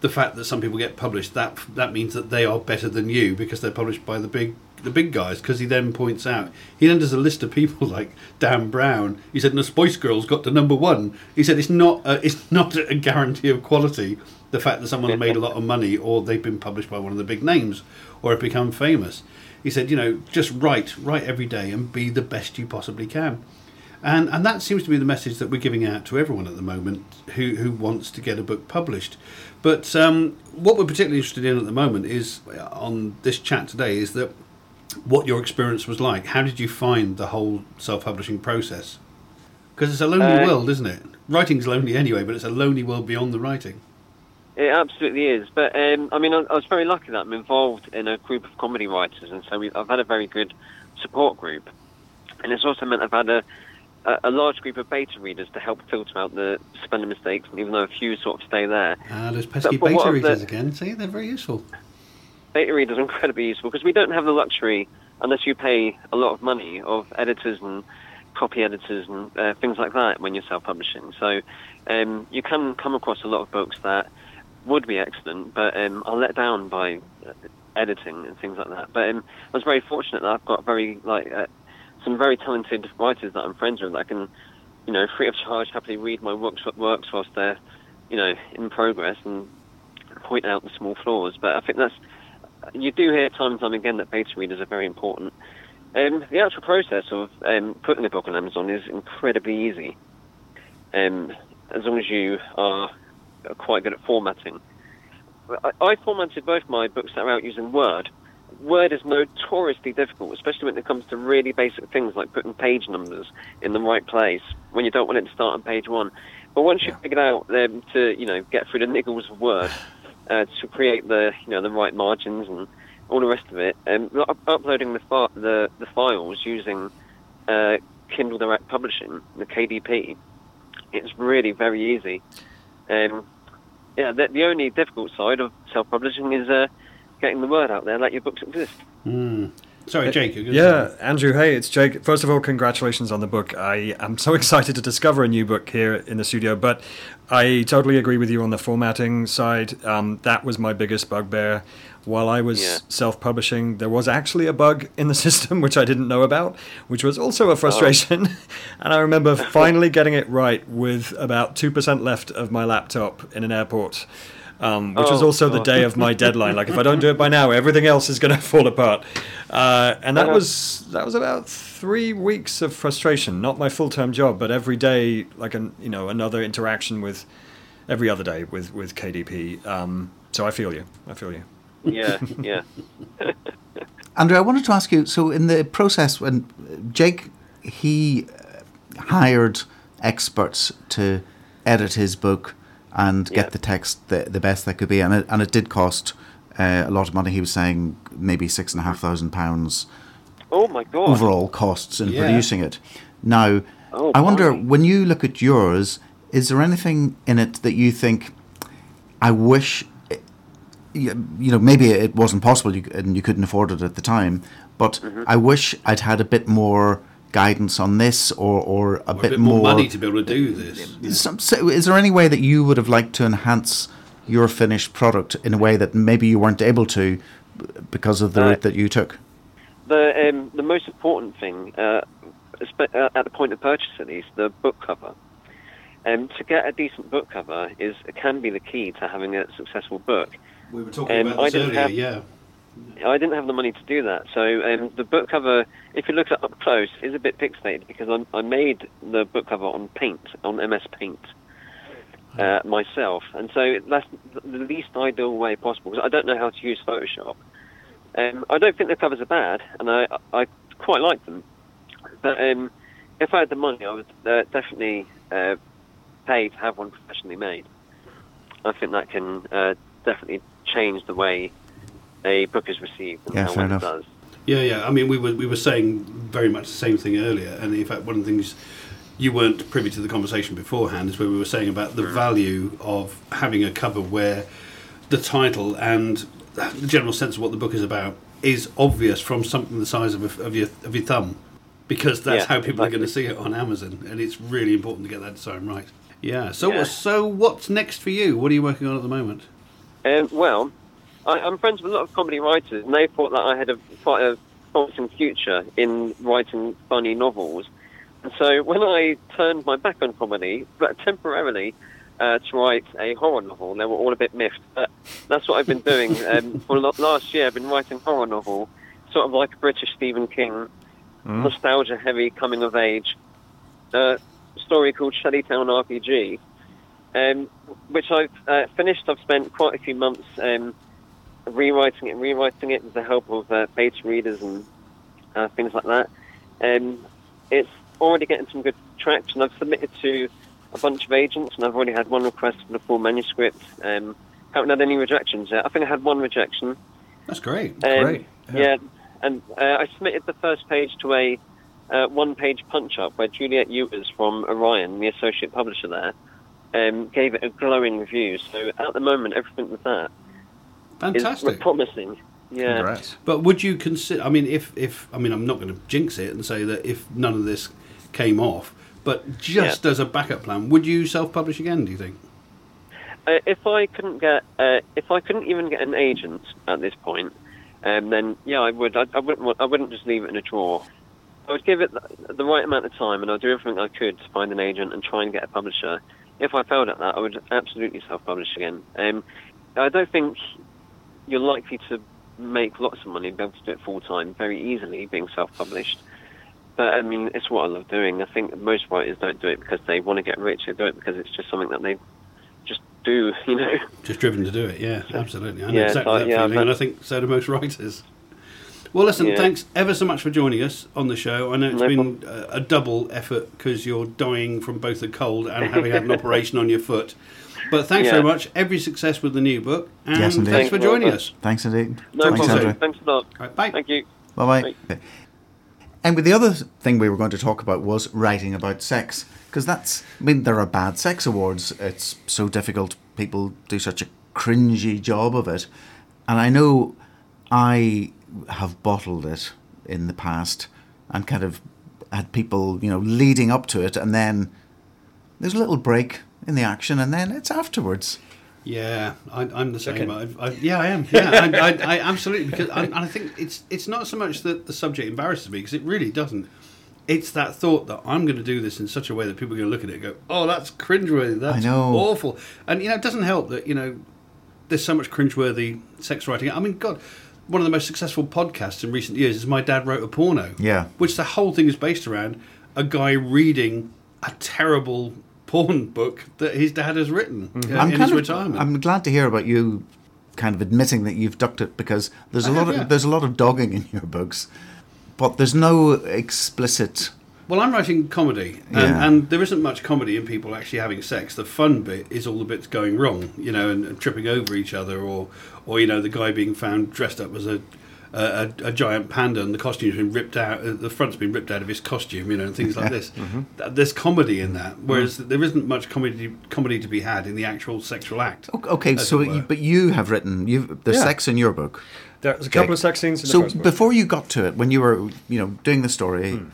the fact that some people get published. That that means that they are better than you because they're published by the big the big guys. Because he then points out he then does a list of people like Dan Brown. He said, "The Spice Girls got to number one." He said, "It's not a, it's not a guarantee of quality. The fact that someone made a lot of money or they've been published by one of the big names or have become famous." He said, "You know, just write, write every day and be the best you possibly can." And and that seems to be the message that we're giving out to everyone at the moment who, who wants to get a book published. But um, what we're particularly interested in at the moment is uh, on this chat today is that what your experience was like. How did you find the whole self-publishing process? Because it's a lonely Uh, world, isn't it? Writing's lonely anyway, but it's a lonely world beyond the writing. It absolutely is. But um, I mean, I, I was very lucky that I'm involved in a group of comedy writers, and so we, I've had a very good support group. And it's also meant I've had a, a, a large group of beta readers to help filter out the spelling mistakes, and even though a few sort of stay there. Ah, those pesky but beta of the- readers again. See, they're very useful. Beta readers are incredibly useful because we don't have the luxury, unless you pay a lot of money, of editors and copy editors and uh, things like that when you're self-publishing. So um, you can come across a lot of books that would be excellent, but um, are let down by uh, editing and things like that. But um, I was very fortunate that I've got very like uh, some very talented writers that I'm friends with that can, you know, free of charge, happily read my works works whilst they're, you know, in progress and point out the small flaws. But I think that's you do hear time and time again that beta readers are very important. Um, the actual process of um, putting a book on Amazon is incredibly easy, um, as long as you are quite good at formatting. I, I formatted both my books that are out using Word. Word is notoriously difficult, especially when it comes to really basic things like putting page numbers in the right place when you don't want it to start on page one. But once you figure out um, to, you know, get through the niggles of Word, uh, to create the, you know, the right margins and all the rest of it, um, up- uploading the, fi- the the files using uh, Kindle Direct Publishing, the KDP, it's really very easy. Um, yeah, the, the only difficult side of self-publishing is uh, getting the word out there that your books exist. Hmm. Sorry, Jake. you're Yeah, say- Andrew, hey, it's Jake. First of all, congratulations on the book. I am so excited to discover a new book here in the studio, but I totally agree with you on the formatting side. Um, that was my biggest bugbear. While I was Yeah. self publishing, there was actually a bug in the system which I didn't know about, which was also a frustration. and I remember finally getting it right with about 2% left of my laptop in an airport. Um, which was Oh, also the day of my deadline. Like, if I don't do it by now, everything else is going to fall apart. Uh, and that Uh-huh. was that was about three weeks of frustration. Not my full time job, but every day, like an you know another interaction with every other day with with KDP. Um, so I feel you. I feel you. Yeah, yeah. Andrew, I wanted to ask you. So, in the process, when Jake he uh, hired experts to edit his book and Yeah. get the text the, the best that could be, and it, and it did cost uh, a lot of money. He was saying maybe six and a half thousand pounds Oh my god! overall costs in Yeah. producing it. Now, Oh, I wonder blimey. when you look at yours, is there anything in it that you think, I wish, it- you you know, maybe it wasn't possible and you couldn't afford it at the time, but Mm-hmm. I wish I'd had a bit more guidance on this or, or a, Or a bit, bit more money to be able to do this. some, so is there any way that you would have liked to enhance your finished product in a way that maybe you weren't able to because of the Uh, route that you took? The um, the most important thing, uh, uh, at the point of purchase at least, the book cover. Um, to get a decent book cover is can be the key to having a successful book. We were talking Um, about this earlier, have- yeah. I didn't have the money to do that, so um, the book cover, if you look at it up close, is a bit pixelated because I, I made the book cover on Paint, on MS Paint, uh, myself, and so that's the least ideal way possible. Because I don't know how to use Photoshop. Um, I don't think the covers are bad, and I I quite like them, but um, if I had the money, I would uh, definitely uh, pay to have one professionally made. I think that can uh, definitely change the way a book is received and Yeah, how fair enough. it does. Yeah, yeah. I mean, we were we were saying very much the same thing earlier, and in fact, one of the things you weren't privy to the conversation beforehand is where we were saying about the value of having a cover where the title and the general sense of what the book is about is obvious from something the size of, a, of your of your thumb, because that's Yeah, how people are going to see it on Amazon, and it's really important to get that design right. Yeah. So, Yeah. so what's next for you? What are you working on at the moment? Um, well, I, I'm friends with a lot of comedy writers, and they thought that I had a quite a promising future in writing funny novels. And so when I turned my back on comedy, but temporarily, uh, to write a horror novel, they were all a bit miffed. But that's what I've been doing um, for the last year. I've been writing horror novel, sort of like a British Stephen King, nostalgia-heavy coming of age uh, story called Shellytown RPG um, which I've uh, finished. I've spent quite a few months um, rewriting it, rewriting it with the help of uh, beta readers and uh, things like that. Um, it's already getting some good traction. I've submitted to a bunch of agents, and I've already had one request for the full manuscript. Um, haven't had any rejections yet. I think I had one rejection. That's great. Um, Great, yeah. Yeah, and uh, I submitted the first page to a uh, one-page punch-up where Juliet Ewers from Orion, the associate publisher there, um, gave it a glowing review. So at the moment, everything with that Fantastic. promising. Yeah. Congrats. But would you consider? I mean, if if I mean, I'm not going to jinx it and say that if none of this came off, but just as a backup plan, would you self-publish again? Do you think? Uh, if I couldn't get, uh, if I couldn't even get an agent at this point, um, then yeah, I would. I, I wouldn't. I wouldn't just leave it in a drawer. I would give it the, the right amount of time, and I'd do everything I could to find an agent and try and get a publisher. If I failed at that, I would absolutely self-publish again. Um, I don't think you're likely to make lots of money and be able to do it full time very easily, being self-published. But I mean, it's what I love doing. I think most writers don't do it because they want to get rich. They do it because it's just something that they just do. You know. Just driven to do it? Yeah, absolutely. I know Yeah, exactly so, that yeah, feeling, and I think so do most writers. Well, listen, Yeah. thanks ever so much for joining us on the show. I know it's No been a, a double effort because you're dying from both the cold and having had an operation on your foot. But thanks Yeah. very much. Every success with the new book, and Yes, indeed. thanks for Thank you very joining much. us. Thanks indeed. No Thanks, problem. Andrew. Thanks a lot. All right, bye. Thank you. Bye bye. And with the other thing we were going to talk about was writing about sex, because that's. I mean, there are bad sex awards. It's so difficult. People do such a cringy job of it, and I know I have bottled it in the past and kind of had people, you know, leading up to it, and then there's a little break in the action, and then it's afterwards. Yeah, I, I'm the same. Chicken. I, I, yeah, I am. Yeah, I, I, I absolutely because I, and I think it's it's not so much that the subject embarrasses me because it really doesn't. It's that thought that I'm going to do this in such a way that people are going to look at it and go, "Oh, that's cringeworthy. That's know. awful." And you know, it doesn't help that you know there's so much cringeworthy sex writing. I mean, God, one of the most successful podcasts in recent years is "My Dad Wrote a Porno." Yeah. which the whole thing is based around a guy reading a terrible porn book that his dad has written uh, in his of, retirement. I'm glad to hear about you kind of admitting that you've ducked it because there's a I lot have, of yeah. there's a lot of dogging in your books, but there's no explicit Well, I'm writing comedy, and, Yeah. and there isn't much comedy in people actually having sex. The fun bit is all the bits going wrong, you know, and, and tripping over each other, or, or you know, the guy being found dressed up as a a, a, a giant panda, and the costume's been ripped out. uh, The front's been ripped out of his costume, you know, and things like this. Th- There's comedy in that, whereas there isn't much comedy comedy to be had in the actual sexual act. Okay, so you, but you have written you've, there's Yeah. sex in your book. There's a couple Jake. of sex scenes in so the first book. before you got to it, when you were you know doing the story, Hmm.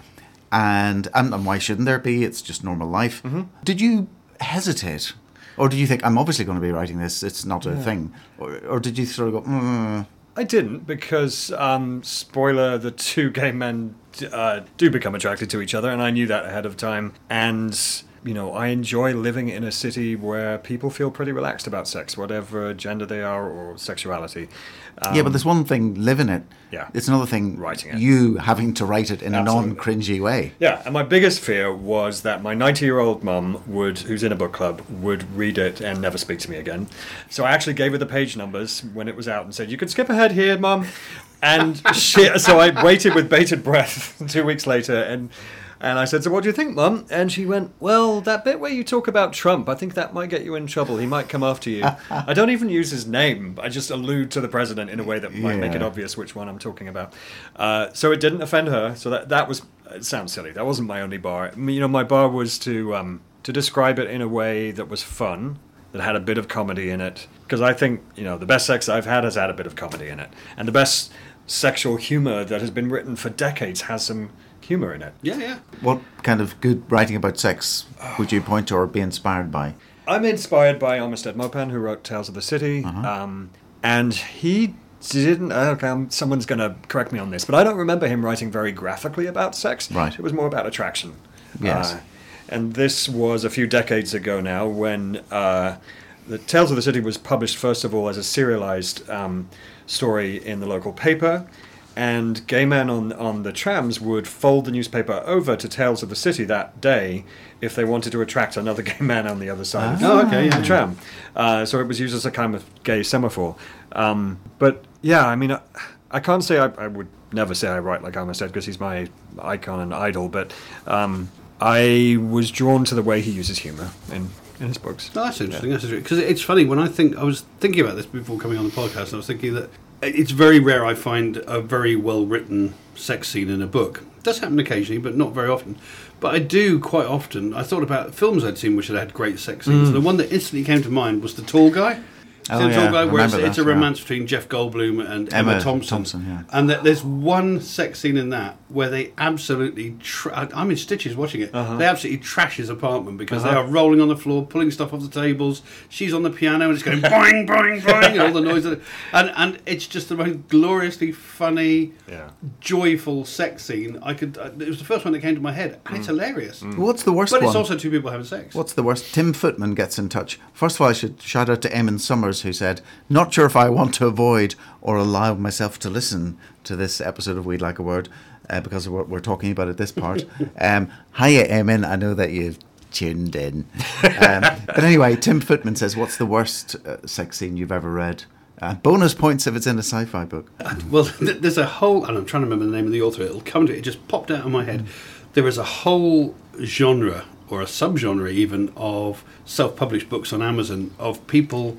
and, and and why shouldn't there be? It's just normal life. Mm-hmm. Did you hesitate, or did you think I'm obviously going to be writing this? It's not a thing, or, or did you sort of go? Mm, I didn't because, um, spoiler, the two gay men uh, do become attracted to each other, and I knew that ahead of time. And, you know, I enjoy living in a city where people feel pretty relaxed about sex, whatever gender they are or sexuality. Um, yeah, but there's one thing living it. Yeah. It's another thing Writing it. You having to write it in Absolutely. a non-cringy way. Yeah, and my biggest fear was that my 90 year old mum would, who's in a book club, would read it and never speak to me again. So I actually gave her the page numbers when it was out and said, "You could skip ahead here, mum." And she, so I waited with bated breath two weeks later, and and I said, "So what do you think, mum?" And she went, "Well, that bit where you talk about Trump, I think that might get you in trouble. He might come after you." I don't even use his name. I just allude to the president in a way that might make it obvious which one I'm talking about. Uh, so it didn't offend her. So that that was it sounds silly. That wasn't my only bar. You know, my bar was to um, to describe it in a way that was fun, that had a bit of comedy in it. Because I think you know the best sex I've had has had a bit of comedy in it, and the best sexual humor that has been written for decades has some humor in it. Yeah, yeah. What kind of good writing about sex would you point to or be inspired by? I'm inspired by Armistead Maupin, who wrote Tales of the City, um, and he didn't. uh, Okay, um, someone's going to correct me on this, but I don't remember him writing very graphically about sex. Right. It was more about attraction. Yes. Uh, and this was a few decades ago now, when uh, the Tales of the City was published first of all as a serialized um, story in the local paper. And gay men on, on the trams would fold the newspaper over to Tales of the City that day if they wanted to attract another gay man on the other side of Oh, okay, yeah. the tram. Uh, so it was used as a kind of gay semaphore. Um, but yeah, I mean, I, I can't say I, I would never say I write like Armistead because he's my icon and idol, but um, I was drawn to the way he uses humor in, in his books. No, that's interesting. That's interesting because it's funny when I think I was thinking about this before coming on the podcast. And I was thinking that it's very rare I find a very well written sex scene in a book. It does happen occasionally, but not very often. But I do quite often. I thought about films I'd seen which had had great sex scenes. Mm. The one that instantly came to mind was The Tall Guy. Oh, the yeah, Tall Guy, where it's, remember it's a that, yeah. romance between Jeff Goldblum and Emma, Emma Thompson. Thompson, yeah. And that there's one sex scene in that where they absolutely, tra- I'm in stitches watching it. Uh-huh. They absolutely trash his apartment because they are rolling on the floor, pulling stuff off the tables. She's on the piano and it's going boing, boing, boing, and all the noise. And and it's just the most gloriously funny, Yeah. joyful sex scene. I could. Uh, it was the first one that came to my head, and it's hilarious. What's the worst But one? it's also two people having sex. What's the worst? Tim Footman gets in touch. First of all, I should shout out to Eamon Summers, who said, Not sure if I want to avoid or allow myself to listen to this episode of We'd Like a Word uh, because of what we're talking about at this part. um, hiya, Eamon. I know that you've tuned in. Um, but anyway, Tim Footman says, What's the worst uh, sex scene you've ever read? Uh, bonus points if it's in a sci fi book. Well, th- there's a whole, and I'm trying to remember the name of the author. It'll come to it. It just popped out of my head. There is a whole genre or a subgenre even of self-published books on Amazon of people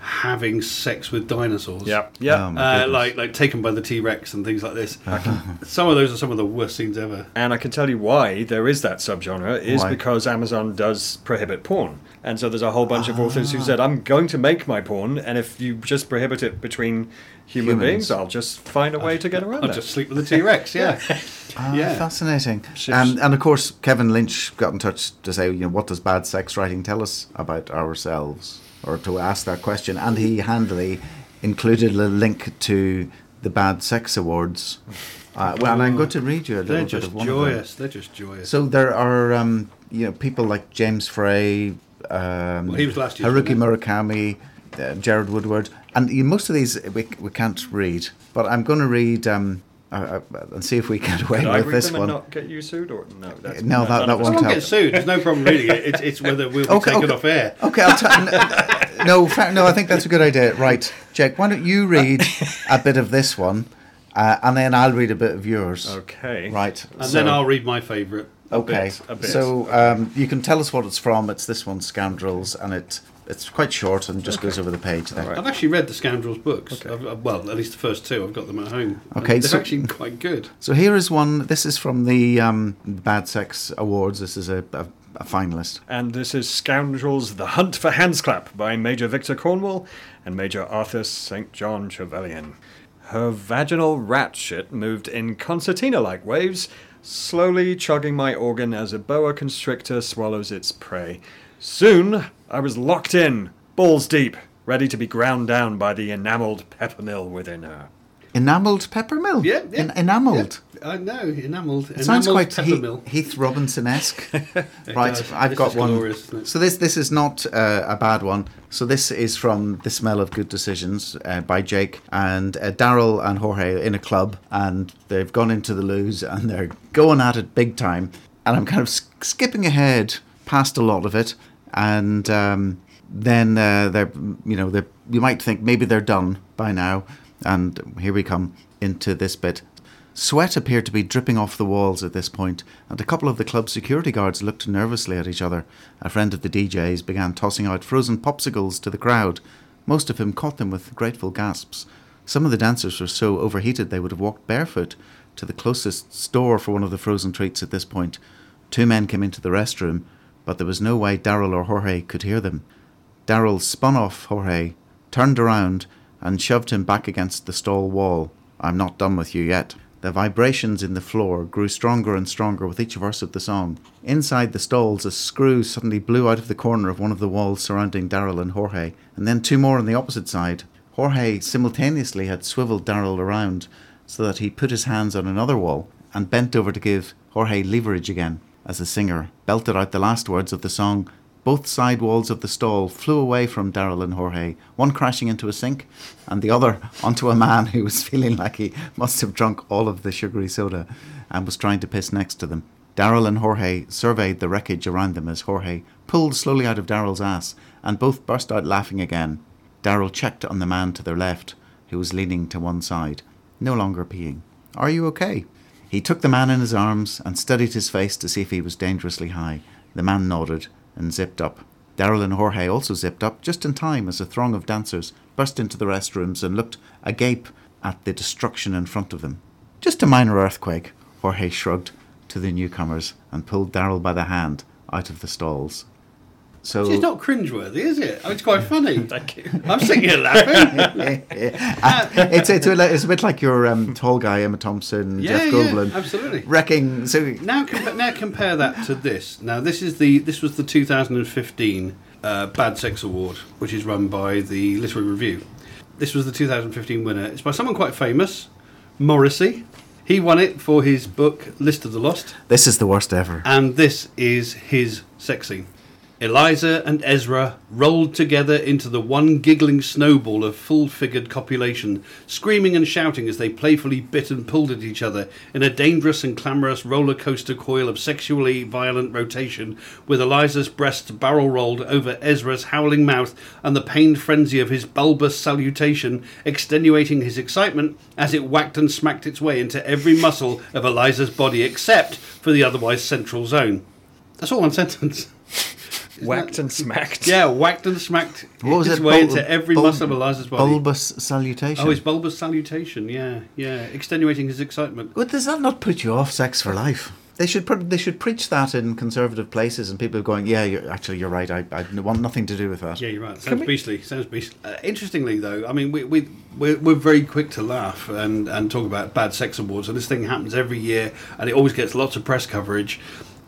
having sex with dinosaurs. Yeah, Yep. Um, Uh, like like taken by the T Rex and things like this. some of those are some of the worst scenes ever. And I can tell you why there is that subgenre is Why? because Amazon does prohibit porn. And so there's a whole bunch of authors who said, I'm going to make my porn, and if you just prohibit it between human Humans. beings, I'll just find a way to get around it. I'll it. just sleep with the T Rex. Yeah. Ah, Yeah. fascinating. Ships. Um, and of course, Kevin Lynch got in touch to say, you know, what does bad sex writing tell us about ourselves, or to ask that question. And he handily included a link to the Bad Sex Awards. Uh, well, and I'm going to read you a little They're bit just of one of them. joyous. They're just joyous. So there are, um, you know, people like James Frey, um, Well, he was last year's Haruki. Murakami, uh, Gerard Woodward, and you most of these we, we can't read. But I'm going to read um, uh, and see if we get away I with this one. not get you sued? Or no, that's, No, that- that won't I won't help. get sued. There's no problem reading it. It's, it's whether we'll be Okay, taken okay. off air. Okay, I'll t- no, no. I think that's a good idea. Right, Jake, why don't you read a bit of this one, uh, and then I'll read a bit of yours. Okay. Right, And so- then I'll read my favourite. Okay, bit, bit. so um, you can tell us what it's from. It's this one, Scoundrels, and it it's quite short and just goes over the page there. All right. I've actually read the Scoundrels books. Okay. I've, I've- well, at least the first two. I've got them at home. Okay, And they're so- actually quite good. So here is one. This is from the um, Bad Sex Awards. This is a, a, a finalist. And this is Scoundrels The Hunt for Hangclaw by Major Victor Cornwall and Major Arthur St. John Trevelyan. Her vaginal rat shit moved in concertina like waves, slowly chugging my organ as a boa constrictor swallows its prey. Soon I was locked in, balls deep, ready to be ground down by the enamelled peppermill within her. Enamelled peppermill. Yeah, yeah. En- enamelled. I know, enamelled. It sounds enamelled quite He- Heath Robinson esque. right, does. I've This got one. glorious. So this this is not uh, a bad one. So this is from The Smell of Good Decisions uh, by Jake and uh, Darrell and Jorge in a club, and they've gone into the loos and they're going at it big time. And I'm kind of sk- skipping ahead past a lot of it, and um, then uh, they're you know they you might think maybe they're done by now, and here we come into this bit. Sweat appeared to be dripping off the walls at this point, and a couple of the club's security guards looked nervously at each other. A friend of the DJ's began tossing out frozen popsicles to the crowd, most of whom caught them with grateful gasps. Some of the dancers were so overheated they would have walked barefoot to the closest store for one of the frozen treats at this point. Two men came into the restroom, but there was no way Darrell or Jorge could hear them. Darrell spun off Jorge, turned around, and shoved him back against the stall wall. I'm not done with you yet. The vibrations in the floor grew stronger and stronger with each verse of the song. Inside the stalls, a screw suddenly blew out of the corner of one of the walls surrounding Darrell and Jorge, and then two more on the opposite side. Jorge simultaneously had swiveled Darrell around so that he put his hands on another wall and bent over to give Jorge leverage again. As the singer belted out the last words of the song, both side walls of the stall flew away from Darrell and Jorge, one crashing into a sink, and the other onto a man who was feeling like he must have drunk all of the sugary soda and was trying to piss next to them. Darrell and Jorge surveyed the wreckage around them as Jorge pulled slowly out of Darrell's ass, and both burst out laughing again. Darrell checked on the man to their left, who was leaning to one side, no longer peeing. Are you okay? He took the man in his arms and studied his face to see if he was dangerously high. The man nodded and zipped up. Darrell and Jorge also zipped up just in time as a throng of dancers burst into the restrooms and looked agape at the destruction in front of them. Just a minor earthquake, Jorge shrugged to the newcomers and pulled Darrell by the hand out of the stalls. So It's not cringeworthy, is it? Oh, it's quite funny. Thank you. I'm sitting here laughing. it's, it's, a, it's a bit like your um, tall guy, Emma Thompson, Yeah, Jeff yeah, Goldblum, absolutely. wrecking. So Now, compa- now compare that to this. Now, this is the this was the 2015 uh, Bad Sex Award, which is run by the Literary Review. This was the 2015 winner. It's by someone quite famous, Morrissey. He won it for his book List of the Lost, this is the worst ever. and this is his sex scene. Eliza and Ezra rolled together into the one giggling snowball of full figured copulation, screaming and shouting as they playfully bit and pulled at each other in a dangerous and clamorous roller coaster coil of sexually violent rotation, with Eliza's breasts barrel rolled over Ezra's howling mouth and the pained frenzy of his bulbous salutation extenuating his excitement as it whacked and smacked its way into every muscle of Eliza's body except for the otherwise central zone. That's all one sentence. Whacked and smacked. Yeah, whacked and smacked What was its it? way Bul- into every bul- muscle of Eliza's body. Bulbous salutation. Oh, his bulbous salutation. Yeah, yeah, extenuating his excitement. But does that not put you off sex for life? They should pr- they should preach that in conservative places, and people are going, "Yeah, you're, actually, you're right. I, I want nothing to do with that." Yeah, you're right. Sounds beastly. Sounds beastly. Uh, interestingly, though, I mean, we, we, we're, we're very quick to laugh and, and talk about bad sex awards, and this thing happens every year, and it always gets lots of press coverage.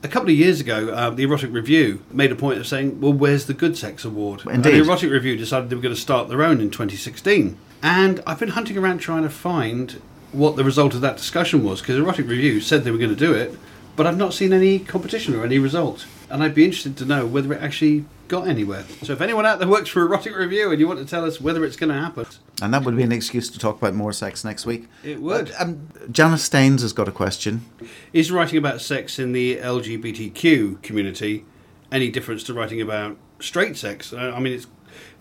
A couple of years ago, um, the Erotic Review made a point of saying, well, where's the Good Sex Award? And Indeed. the Erotic Review decided they were going to start their own in 2016. And I've been hunting around trying to find what the result of that discussion was, because Erotic Review said they were going to do it, but I've not seen any competition or any result. And I'd be interested to know whether it actually got anywhere. So if anyone out there works for Erotic Review and you want to tell us whether it's going to happen, And that would be an excuse to talk about more sex next week. It would. But, um, Janice Staines has got a question. is writing about sex in the LGBTQ community any difference to writing about straight sex? Uh, I mean, it's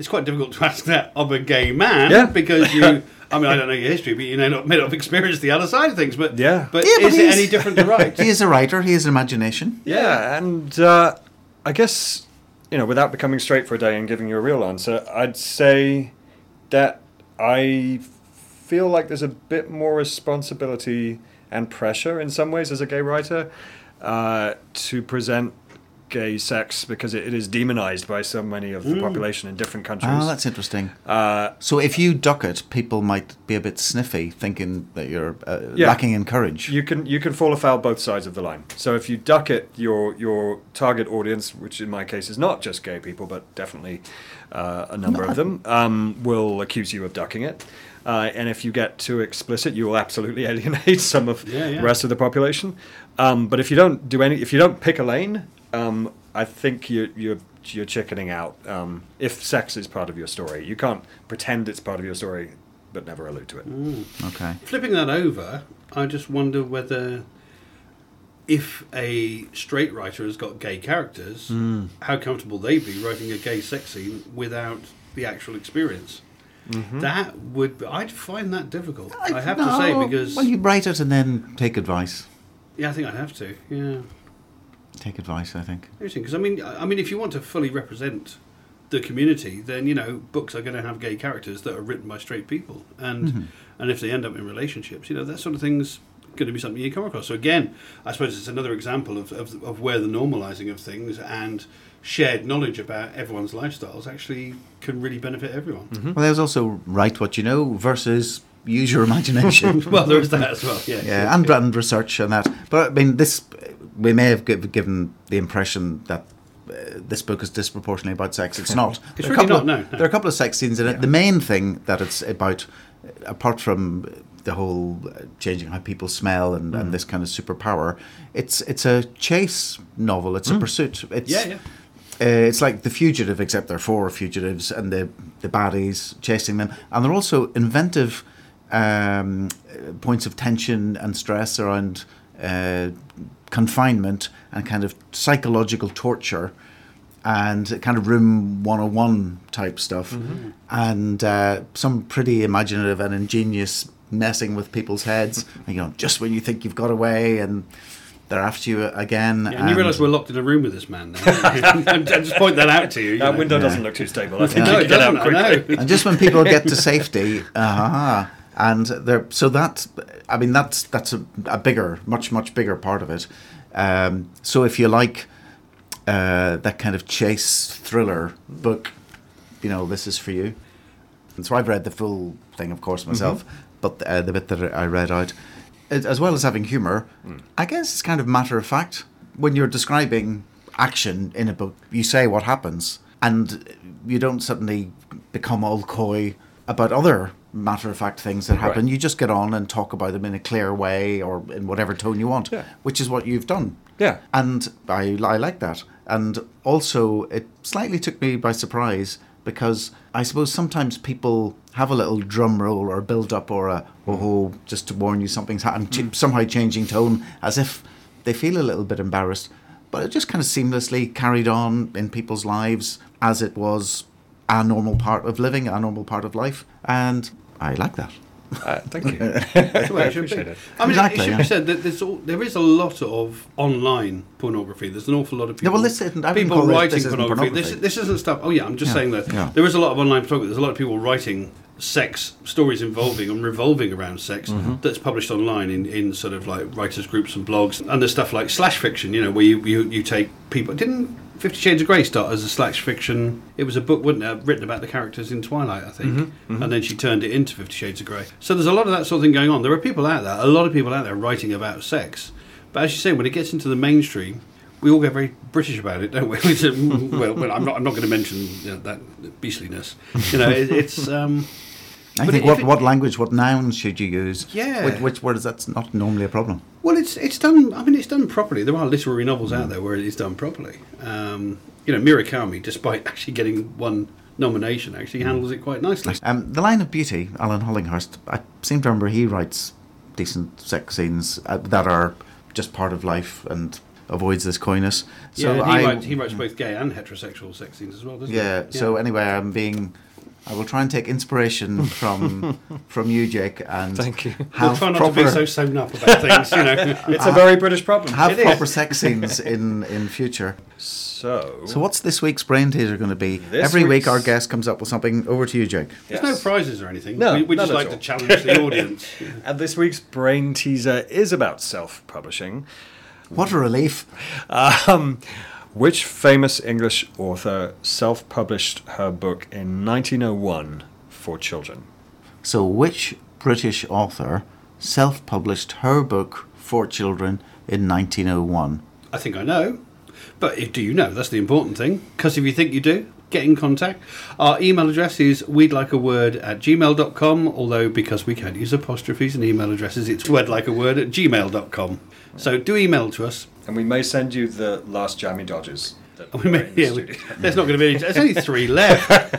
it's quite difficult to ask that of a gay man Yeah. because you. I mean, I don't know your history, but you may not, may not have experienced the other side of things. But Yeah. but Yeah, but is it any different to write? He is a writer. He has imagination. Yeah, and uh, I guess you know, without becoming straight for a day and giving you a real answer, I'd say that I feel like there's a bit more responsibility and pressure in some ways as a gay writer uh, to present gay sex because it, it is demonized by so many of the population in different countries. Oh, that's interesting. uh, So if you duck it, people might be a bit sniffy, thinking that you're uh, Yeah. lacking in courage. you can you can fall afoul both sides of the line. So if you duck it, your your target audience, which in my case is not just gay people, but definitely uh, a number of them, um, will accuse you of ducking it. Uh, and if you get too explicit, you will absolutely alienate some of Yeah, yeah. the rest of the population. Um, but if you don't do any, if you don't pick a lane, um, I think you're you're you're chickening out. Um, if sex is part of your story, you can't pretend it's part of your story, but never allude to it. Okay. Flipping that over, I just wonder whether if a straight writer has got gay characters, Hmm. how comfortable they'd be writing a gay sex scene without the actual experience. Mm-hmm. That would I'd find that difficult. I, have to say because well, you write it and then take advice. yeah, I think I'd have to. Yeah, Take advice. I think. interesting. Because I mean, I I mean, if you want to fully represent the community, then you know books are going to have gay characters that are written by straight people, and Mm-hmm. and if they end up in relationships, you know that sort of thing's going to be something you come across. So again, I suppose it's another example of of, of where the normalizing of things and shared knowledge about everyone's lifestyles actually can really benefit everyone. Well, there's also write what you know versus use your imagination. well, there is that as well. Yeah, yeah, and, and research and that. But I mean, this we may have giv given the impression that uh, this book is disproportionately about sex. It's not. It's There are a really couple not, of- no, no. There are a couple of sex scenes in it. The main thing that it's about, uh, apart from the whole uh, changing how people smell and, Mm. and this kind of superpower, it's it's a chase novel. It's a pursuit. It's, Mm. Yeah, yeah. Uh, it's like the fugitive, except there are four fugitives and the the baddies chasing them, and they're also inventive um, points of tension and stress around uh, confinement and kind of psychological torture and kind of room 101 type stuff and uh, some pretty imaginative and ingenious messing with people's heads you know just when you think you've got away and they're after you again Yeah, and you realise we're locked in a room with this man now. I just point that out to you. you That know. window Yeah. doesn't look too stable. I think No, you it can get out doesn't. I quickly. and just when people get to safety, uh and they're so that I mean that's that's a, a bigger, much much bigger part of it. Um, so if you like uh, that kind of chase thriller book, you know this is for you. And so I've read the full thing, of course, myself, but uh, the bit that I read out, it, as well as having humour, I guess it's kind of matter of fact. When you're describing action in a book, you say what happens, and you don't suddenly become all coy about other matter of fact things that happen. Right. You just get on and talk about them in a clear way or in whatever tone you want, Yeah. which is what you've done. Yeah. And I, I like that. And also, it slightly took me by surprise because I suppose sometimes people have a little drum roll or build up or a, oh, oh just to warn you something's happened, hmm. ch- somehow changing tone as if they feel a little bit embarrassed. But it just kind of seamlessly carried on in people's lives as it was a normal part of living, a normal part of life. And I like that. Uh, thank you. That's the way I it should be. it. I mean, Exactly, it should yeah. be said that there's all, there is a lot of online pornography. There's an awful lot of people. well, this isn't- I people call it- writing this isn't pornography. This, this isn't stuff. Oh yeah, I'm just Yeah, saying that yeah. there is a lot of online pornography. There's a lot of people writing sex stories involving and revolving around sex Mm-hmm. that's published online in, in sort of like writers groups and blogs. And there's stuff like slash fiction. You know, where you you, you take people. Didn't Fifty Shades of Grey started as a slash fiction? It was a book, wasn't it, written about the characters in Twilight, I think, Mm-hmm, and then she turned it into Fifty Shades of Grey. So there's a lot of that sort of thing going on. There are people out there, a lot of people out there writing about sex, but as you say, when it gets into the mainstream. We all get very British about it, don't we? We say, "Mm, well, well, I'm not. I'm not going to mention you know, that beastliness. You know, it, it's. Um, I But think what, it- what language, what nouns should you use? Yeah. Which, which words, that's not normally a problem. Well, it's it's done. I mean, it's done properly. There are literary novels out there where it is done properly. Um, you know, Murakami, despite actually getting one nomination, actually handles it quite nicely. Um, the Line of Beauty, Alan Hollinghurst, I seem to remember he writes decent sex scenes uh, that are just part of life and avoids this coyness. So yeah, and I, he, writes, he writes both gay and heterosexual sex scenes as well, doesn't yeah, he? Yeah. So anyway, I'm being. I will try and take inspiration from from you, Jake, and Thank you. We'll have try not proper to be so sewn up about things, you know. It's a very British problem. have It is. proper sex scenes in in future. So, So what's this week's brain teaser going to be? Every week our guest comes up with something. Over to you, Jake. There's no prizes or anything. No, we, we just like all. to challenge the audience. And this week's brain teaser is about self-publishing. What a relief! Um, which famous English author self-published her book in 1901 for children? So, which British author self-published her book for children in 1901? I think I know. But if, do you know? That's the important thing. Because if you think you do, get in contact. Our email address is we'd like a word at gmail.com, although because we can't use apostrophes and email addresses, it's we'd like a word at gmail.com. So do email to us. And we may send you the last Jammy Dodgers. That We may, in the yeah, we, studio. there's not going to be any, there's only three left.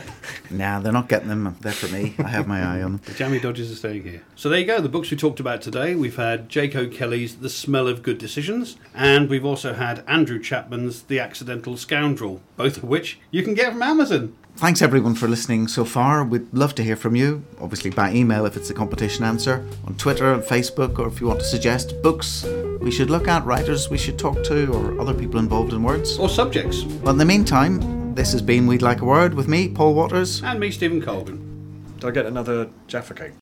Now they're not getting them. They're for me. I have my eye on them. The Jammy Dodgers are staying here. So there you go, the books we talked about today. We've had Jake O'Kelly's The Smell of Good Decisions, and we've also had Andrew Chapman's The Accidental Scoundrel, both of which you can get from Amazon. Thanks everyone for listening so far. We'd love to hear from you, obviously by email if it's a competition answer, on Twitter and Facebook, or if you want to suggest books we should look at, writers we should talk to, or other people involved in words. Or subjects. But in the meantime, this has been We'd Like a Word with me, Paul Waters. And me, Stevyn Colgan. Do I get another Jaffa cake?